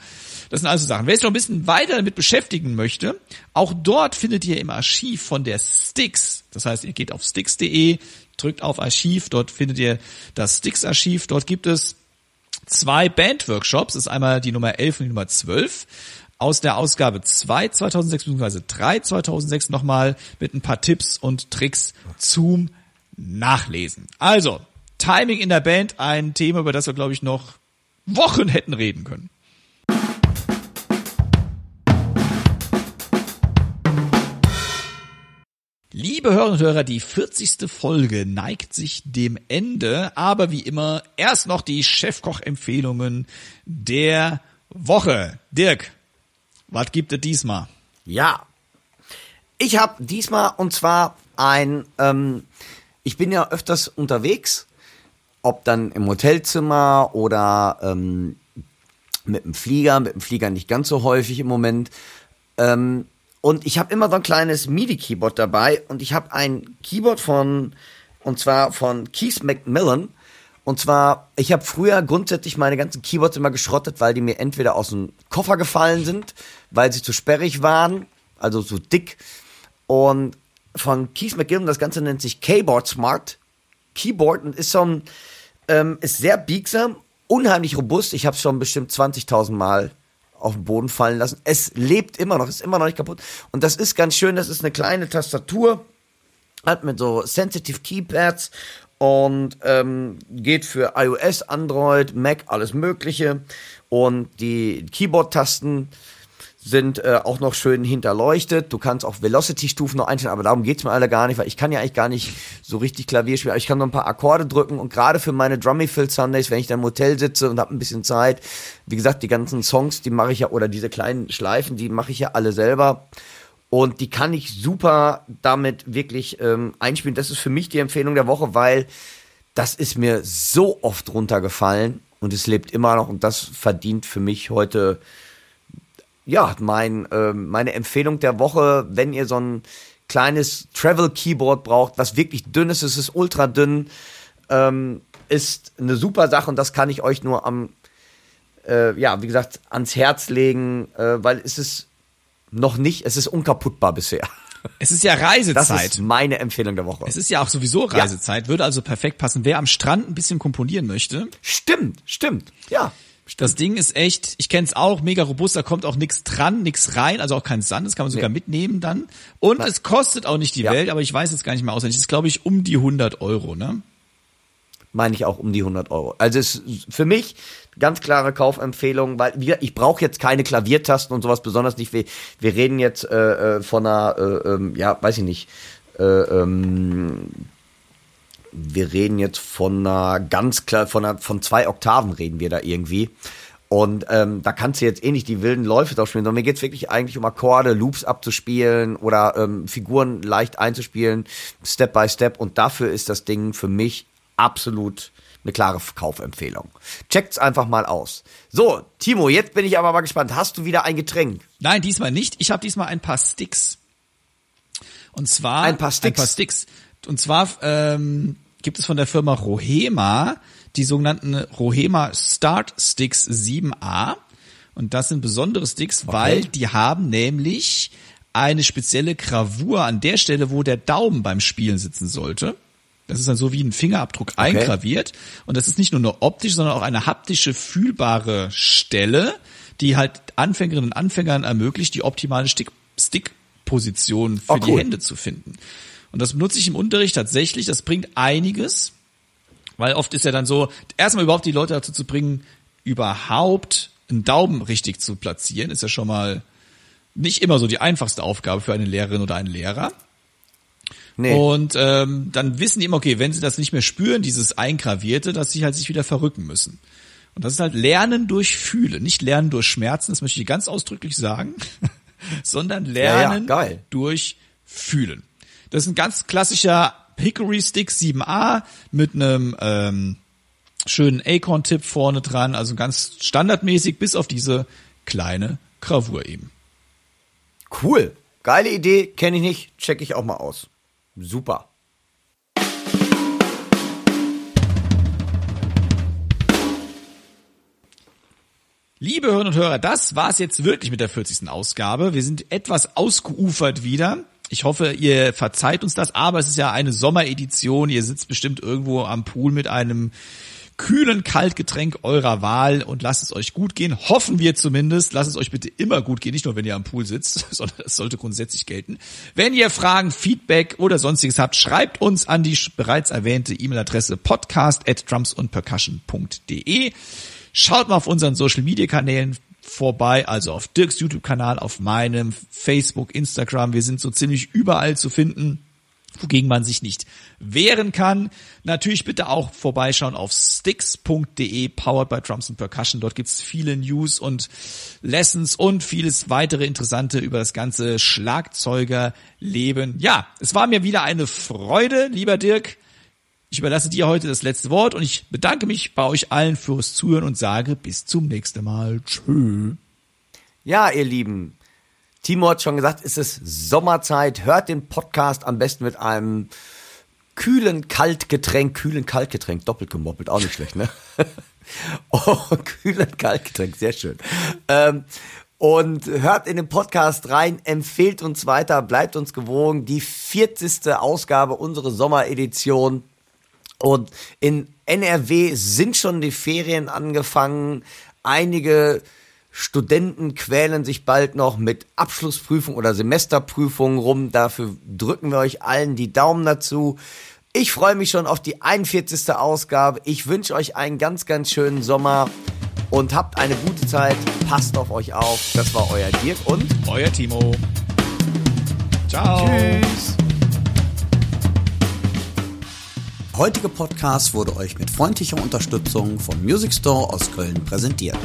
S2: Das sind also Sachen. Wer sich noch ein bisschen weiter damit beschäftigen möchte, auch dort findet ihr im Archiv von der Sticks, das heißt, ihr geht auf sticks.de, drückt auf Archiv, dort findet ihr das Sticks-Archiv, dort gibt es zwei Bandworkshops, das ist einmal die Nummer 11 und die Nummer 12 aus der Ausgabe 2 2006 bzw. 3 2006 nochmal mit ein paar Tipps und Tricks zum Nachlesen. Also, Timing in der Band, ein Thema, über das wir, glaube ich, noch Wochen hätten reden können. Liebe Hörer und Hörer, die 40. Folge neigt sich dem Ende, aber wie immer erst noch die Chefkoch-Empfehlungen der Woche. Dirk, was gibt es diesmal?
S1: Ja, ich habe diesmal und zwar ein, ähm, ich bin ja öfters unterwegs, ob dann im Hotelzimmer oder ähm, mit dem Flieger, mit dem Flieger nicht ganz so häufig im Moment. Ähm, und ich habe immer so ein kleines MIDI-Keyboard dabei und ich habe ein Keyboard von, und zwar von Keith Macmillan. Und zwar, ich habe früher grundsätzlich meine ganzen Keyboards immer geschrottet, weil die mir entweder aus dem Koffer gefallen sind, weil sie zu sperrig waren, also so dick. Und von Keith McGillen, das Ganze nennt sich Keyboard Smart. Keyboard und ist so ein, ähm, ist sehr biegsam, unheimlich robust. Ich habe es schon bestimmt 20.000 Mal auf den Boden fallen lassen. Es lebt immer noch, ist immer noch nicht kaputt. Und das ist ganz schön, das ist eine kleine Tastatur, hat mit so Sensitive Keypads und ähm, geht für iOS, Android, Mac, alles Mögliche. Und die Keyboard-Tasten sind äh, auch noch schön hinterleuchtet. Du kannst auch Velocity-Stufen noch einstellen, aber darum geht's mir alle gar nicht, weil ich kann ja eigentlich gar nicht so richtig Klavier spielen. Aber ich kann nur ein paar Akkorde drücken und gerade für meine Drummy Fill Sundays, wenn ich dann im Hotel sitze und habe ein bisschen Zeit, wie gesagt, die ganzen Songs, die mache ich ja, oder diese kleinen Schleifen, die mache ich ja alle selber. Und die kann ich super damit wirklich ähm, einspielen. Das ist für mich die Empfehlung der Woche, weil das ist mir so oft runtergefallen und es lebt immer noch und das verdient für mich heute ja, mein, äh, meine Empfehlung der Woche, wenn ihr so ein kleines Travel Keyboard braucht, was wirklich dünn ist, es ist ultra dünn, ähm, ist eine super Sache und das kann ich euch nur am, äh, ja, wie gesagt, ans Herz legen, äh, weil es ist noch nicht, es ist unkaputtbar bisher.
S2: Es ist ja Reisezeit.
S1: Das ist meine Empfehlung der Woche.
S2: Es ist ja auch sowieso Reisezeit, ja. würde also perfekt passen. Wer am Strand ein bisschen komponieren möchte.
S1: Stimmt, stimmt, ja.
S2: Das Ding ist echt, ich kenne es auch, mega robust, da kommt auch nichts dran, nichts rein, also auch kein Sand, das kann man sogar nee. mitnehmen dann. Und Nein. es kostet auch nicht die ja. Welt, aber ich weiß jetzt gar nicht mehr auswendig. Es ist, glaube ich, um die 100 Euro, ne?
S1: Meine ich auch um die 100 Euro. Also es ist für mich ganz klare Kaufempfehlung, weil wir, ich brauche jetzt keine Klaviertasten und sowas besonders nicht. Wir, wir reden jetzt äh, äh von einer, äh, ähm, ja, weiß ich nicht, äh, ähm, wir reden jetzt von einer ganz klar, von, einer, von zwei Oktaven reden wir da irgendwie. Und ähm, da kannst du jetzt eh nicht die wilden Läufe drauf spielen, sondern mir geht's wirklich eigentlich um Akkorde, Loops abzuspielen oder ähm, Figuren leicht einzuspielen, Step by Step. Und dafür ist das Ding für mich absolut eine klare Kaufempfehlung. Checkt's einfach mal aus. So, Timo, jetzt bin ich aber mal gespannt. Hast du wieder ein Getränk?
S2: Nein, diesmal nicht. Ich habe diesmal ein paar Sticks. Und zwar
S1: ein paar Sticks.
S2: Ein paar Sticks. Und zwar ähm, gibt es von der Firma Rohema die sogenannten Rohema Start Sticks 7a. Und das sind besondere Sticks, okay. weil die haben nämlich eine spezielle Gravur an der Stelle, wo der Daumen beim Spielen sitzen sollte. Das ist dann so wie ein Fingerabdruck okay. eingraviert. Und das ist nicht nur eine optische, sondern auch eine haptische, fühlbare Stelle, die halt Anfängerinnen und Anfängern ermöglicht, die optimale Stick-Position für oh, cool. die Hände zu finden. Und das benutze ich im Unterricht tatsächlich. Das bringt einiges, weil oft ist ja dann so, erstmal überhaupt die Leute dazu zu bringen, überhaupt einen Daumen richtig zu platzieren, ist ja schon mal nicht immer so die einfachste Aufgabe für eine Lehrerin oder einen Lehrer.
S1: Nee.
S2: Und ähm, dann wissen die immer, okay, wenn sie das nicht mehr spüren, dieses Eingravierte, dass sie halt sich wieder verrücken müssen. Und das ist halt Lernen durch Fühlen, nicht Lernen durch Schmerzen, das möchte ich ganz ausdrücklich sagen, sondern Lernen
S1: Ja, ja,
S2: durch Fühlen. Das ist ein ganz klassischer Hickory Stick 7a mit einem ähm, schönen Acorn-Tipp vorne dran, also ganz standardmäßig, bis auf diese kleine Gravur eben.
S1: Cool. Geile Idee, kenne ich nicht, check ich auch mal aus. Super.
S2: Liebe Hörerinnen und Hörer, das war's jetzt wirklich mit der 40. Ausgabe. Wir sind etwas ausgeufert wieder. Ich hoffe, ihr verzeiht uns das, aber es ist ja eine Sommeredition. Ihr sitzt bestimmt irgendwo am Pool mit einem kühlen Kaltgetränk eurer Wahl und lasst es euch gut gehen. Hoffen wir zumindest. Lasst es euch bitte immer gut gehen, nicht nur wenn ihr am Pool sitzt, sondern das sollte grundsätzlich gelten. Wenn ihr Fragen, Feedback oder sonstiges habt, schreibt uns an die bereits erwähnte E-Mail-Adresse podcast at drumsundpercussion.de. Schaut mal auf unseren Social Media Kanälen vorbei, also auf Dirks YouTube-Kanal, auf meinem, Facebook, Instagram. Wir sind so ziemlich überall zu finden, wogegen man sich nicht wehren kann. Natürlich bitte auch vorbeischauen auf sticks.de, powered by Drums and Percussion. Dort gibt's viele News und Lessons und vieles weitere Interessante über das ganze Schlagzeugerleben. Ja, es war mir wieder eine Freude, lieber Dirk. Ich überlasse dir heute das letzte Wort und ich bedanke mich bei euch allen fürs Zuhören und sage bis zum nächsten Mal. Tschö.
S1: Ja, ihr Lieben, Timo hat schon gesagt, es ist Sommerzeit. Hört den Podcast am besten mit einem kühlen Kaltgetränk, kühlen Kaltgetränk, doppelt gemoppelt, auch nicht schlecht, ne? oh, kühlen Kaltgetränk, sehr schön. Ähm, und hört in den Podcast rein, empfehlt uns weiter, bleibt uns gewogen. Die 40. Ausgabe unserer Sommeredition. Und in NRW sind schon die Ferien angefangen. Einige Studenten quälen sich bald noch mit Abschlussprüfung oder Semesterprüfungen rum. Dafür drücken wir euch allen die Daumen dazu. Ich freue mich schon auf die 41. Ausgabe. Ich wünsche euch einen ganz, ganz schönen Sommer und habt eine gute Zeit. Passt auf euch auf. Das war euer Dirk und
S2: Euer Timo. Ciao.
S1: Tschüss.
S6: Der heutige Podcast wurde euch mit freundlicher Unterstützung vom Music Store aus Köln präsentiert.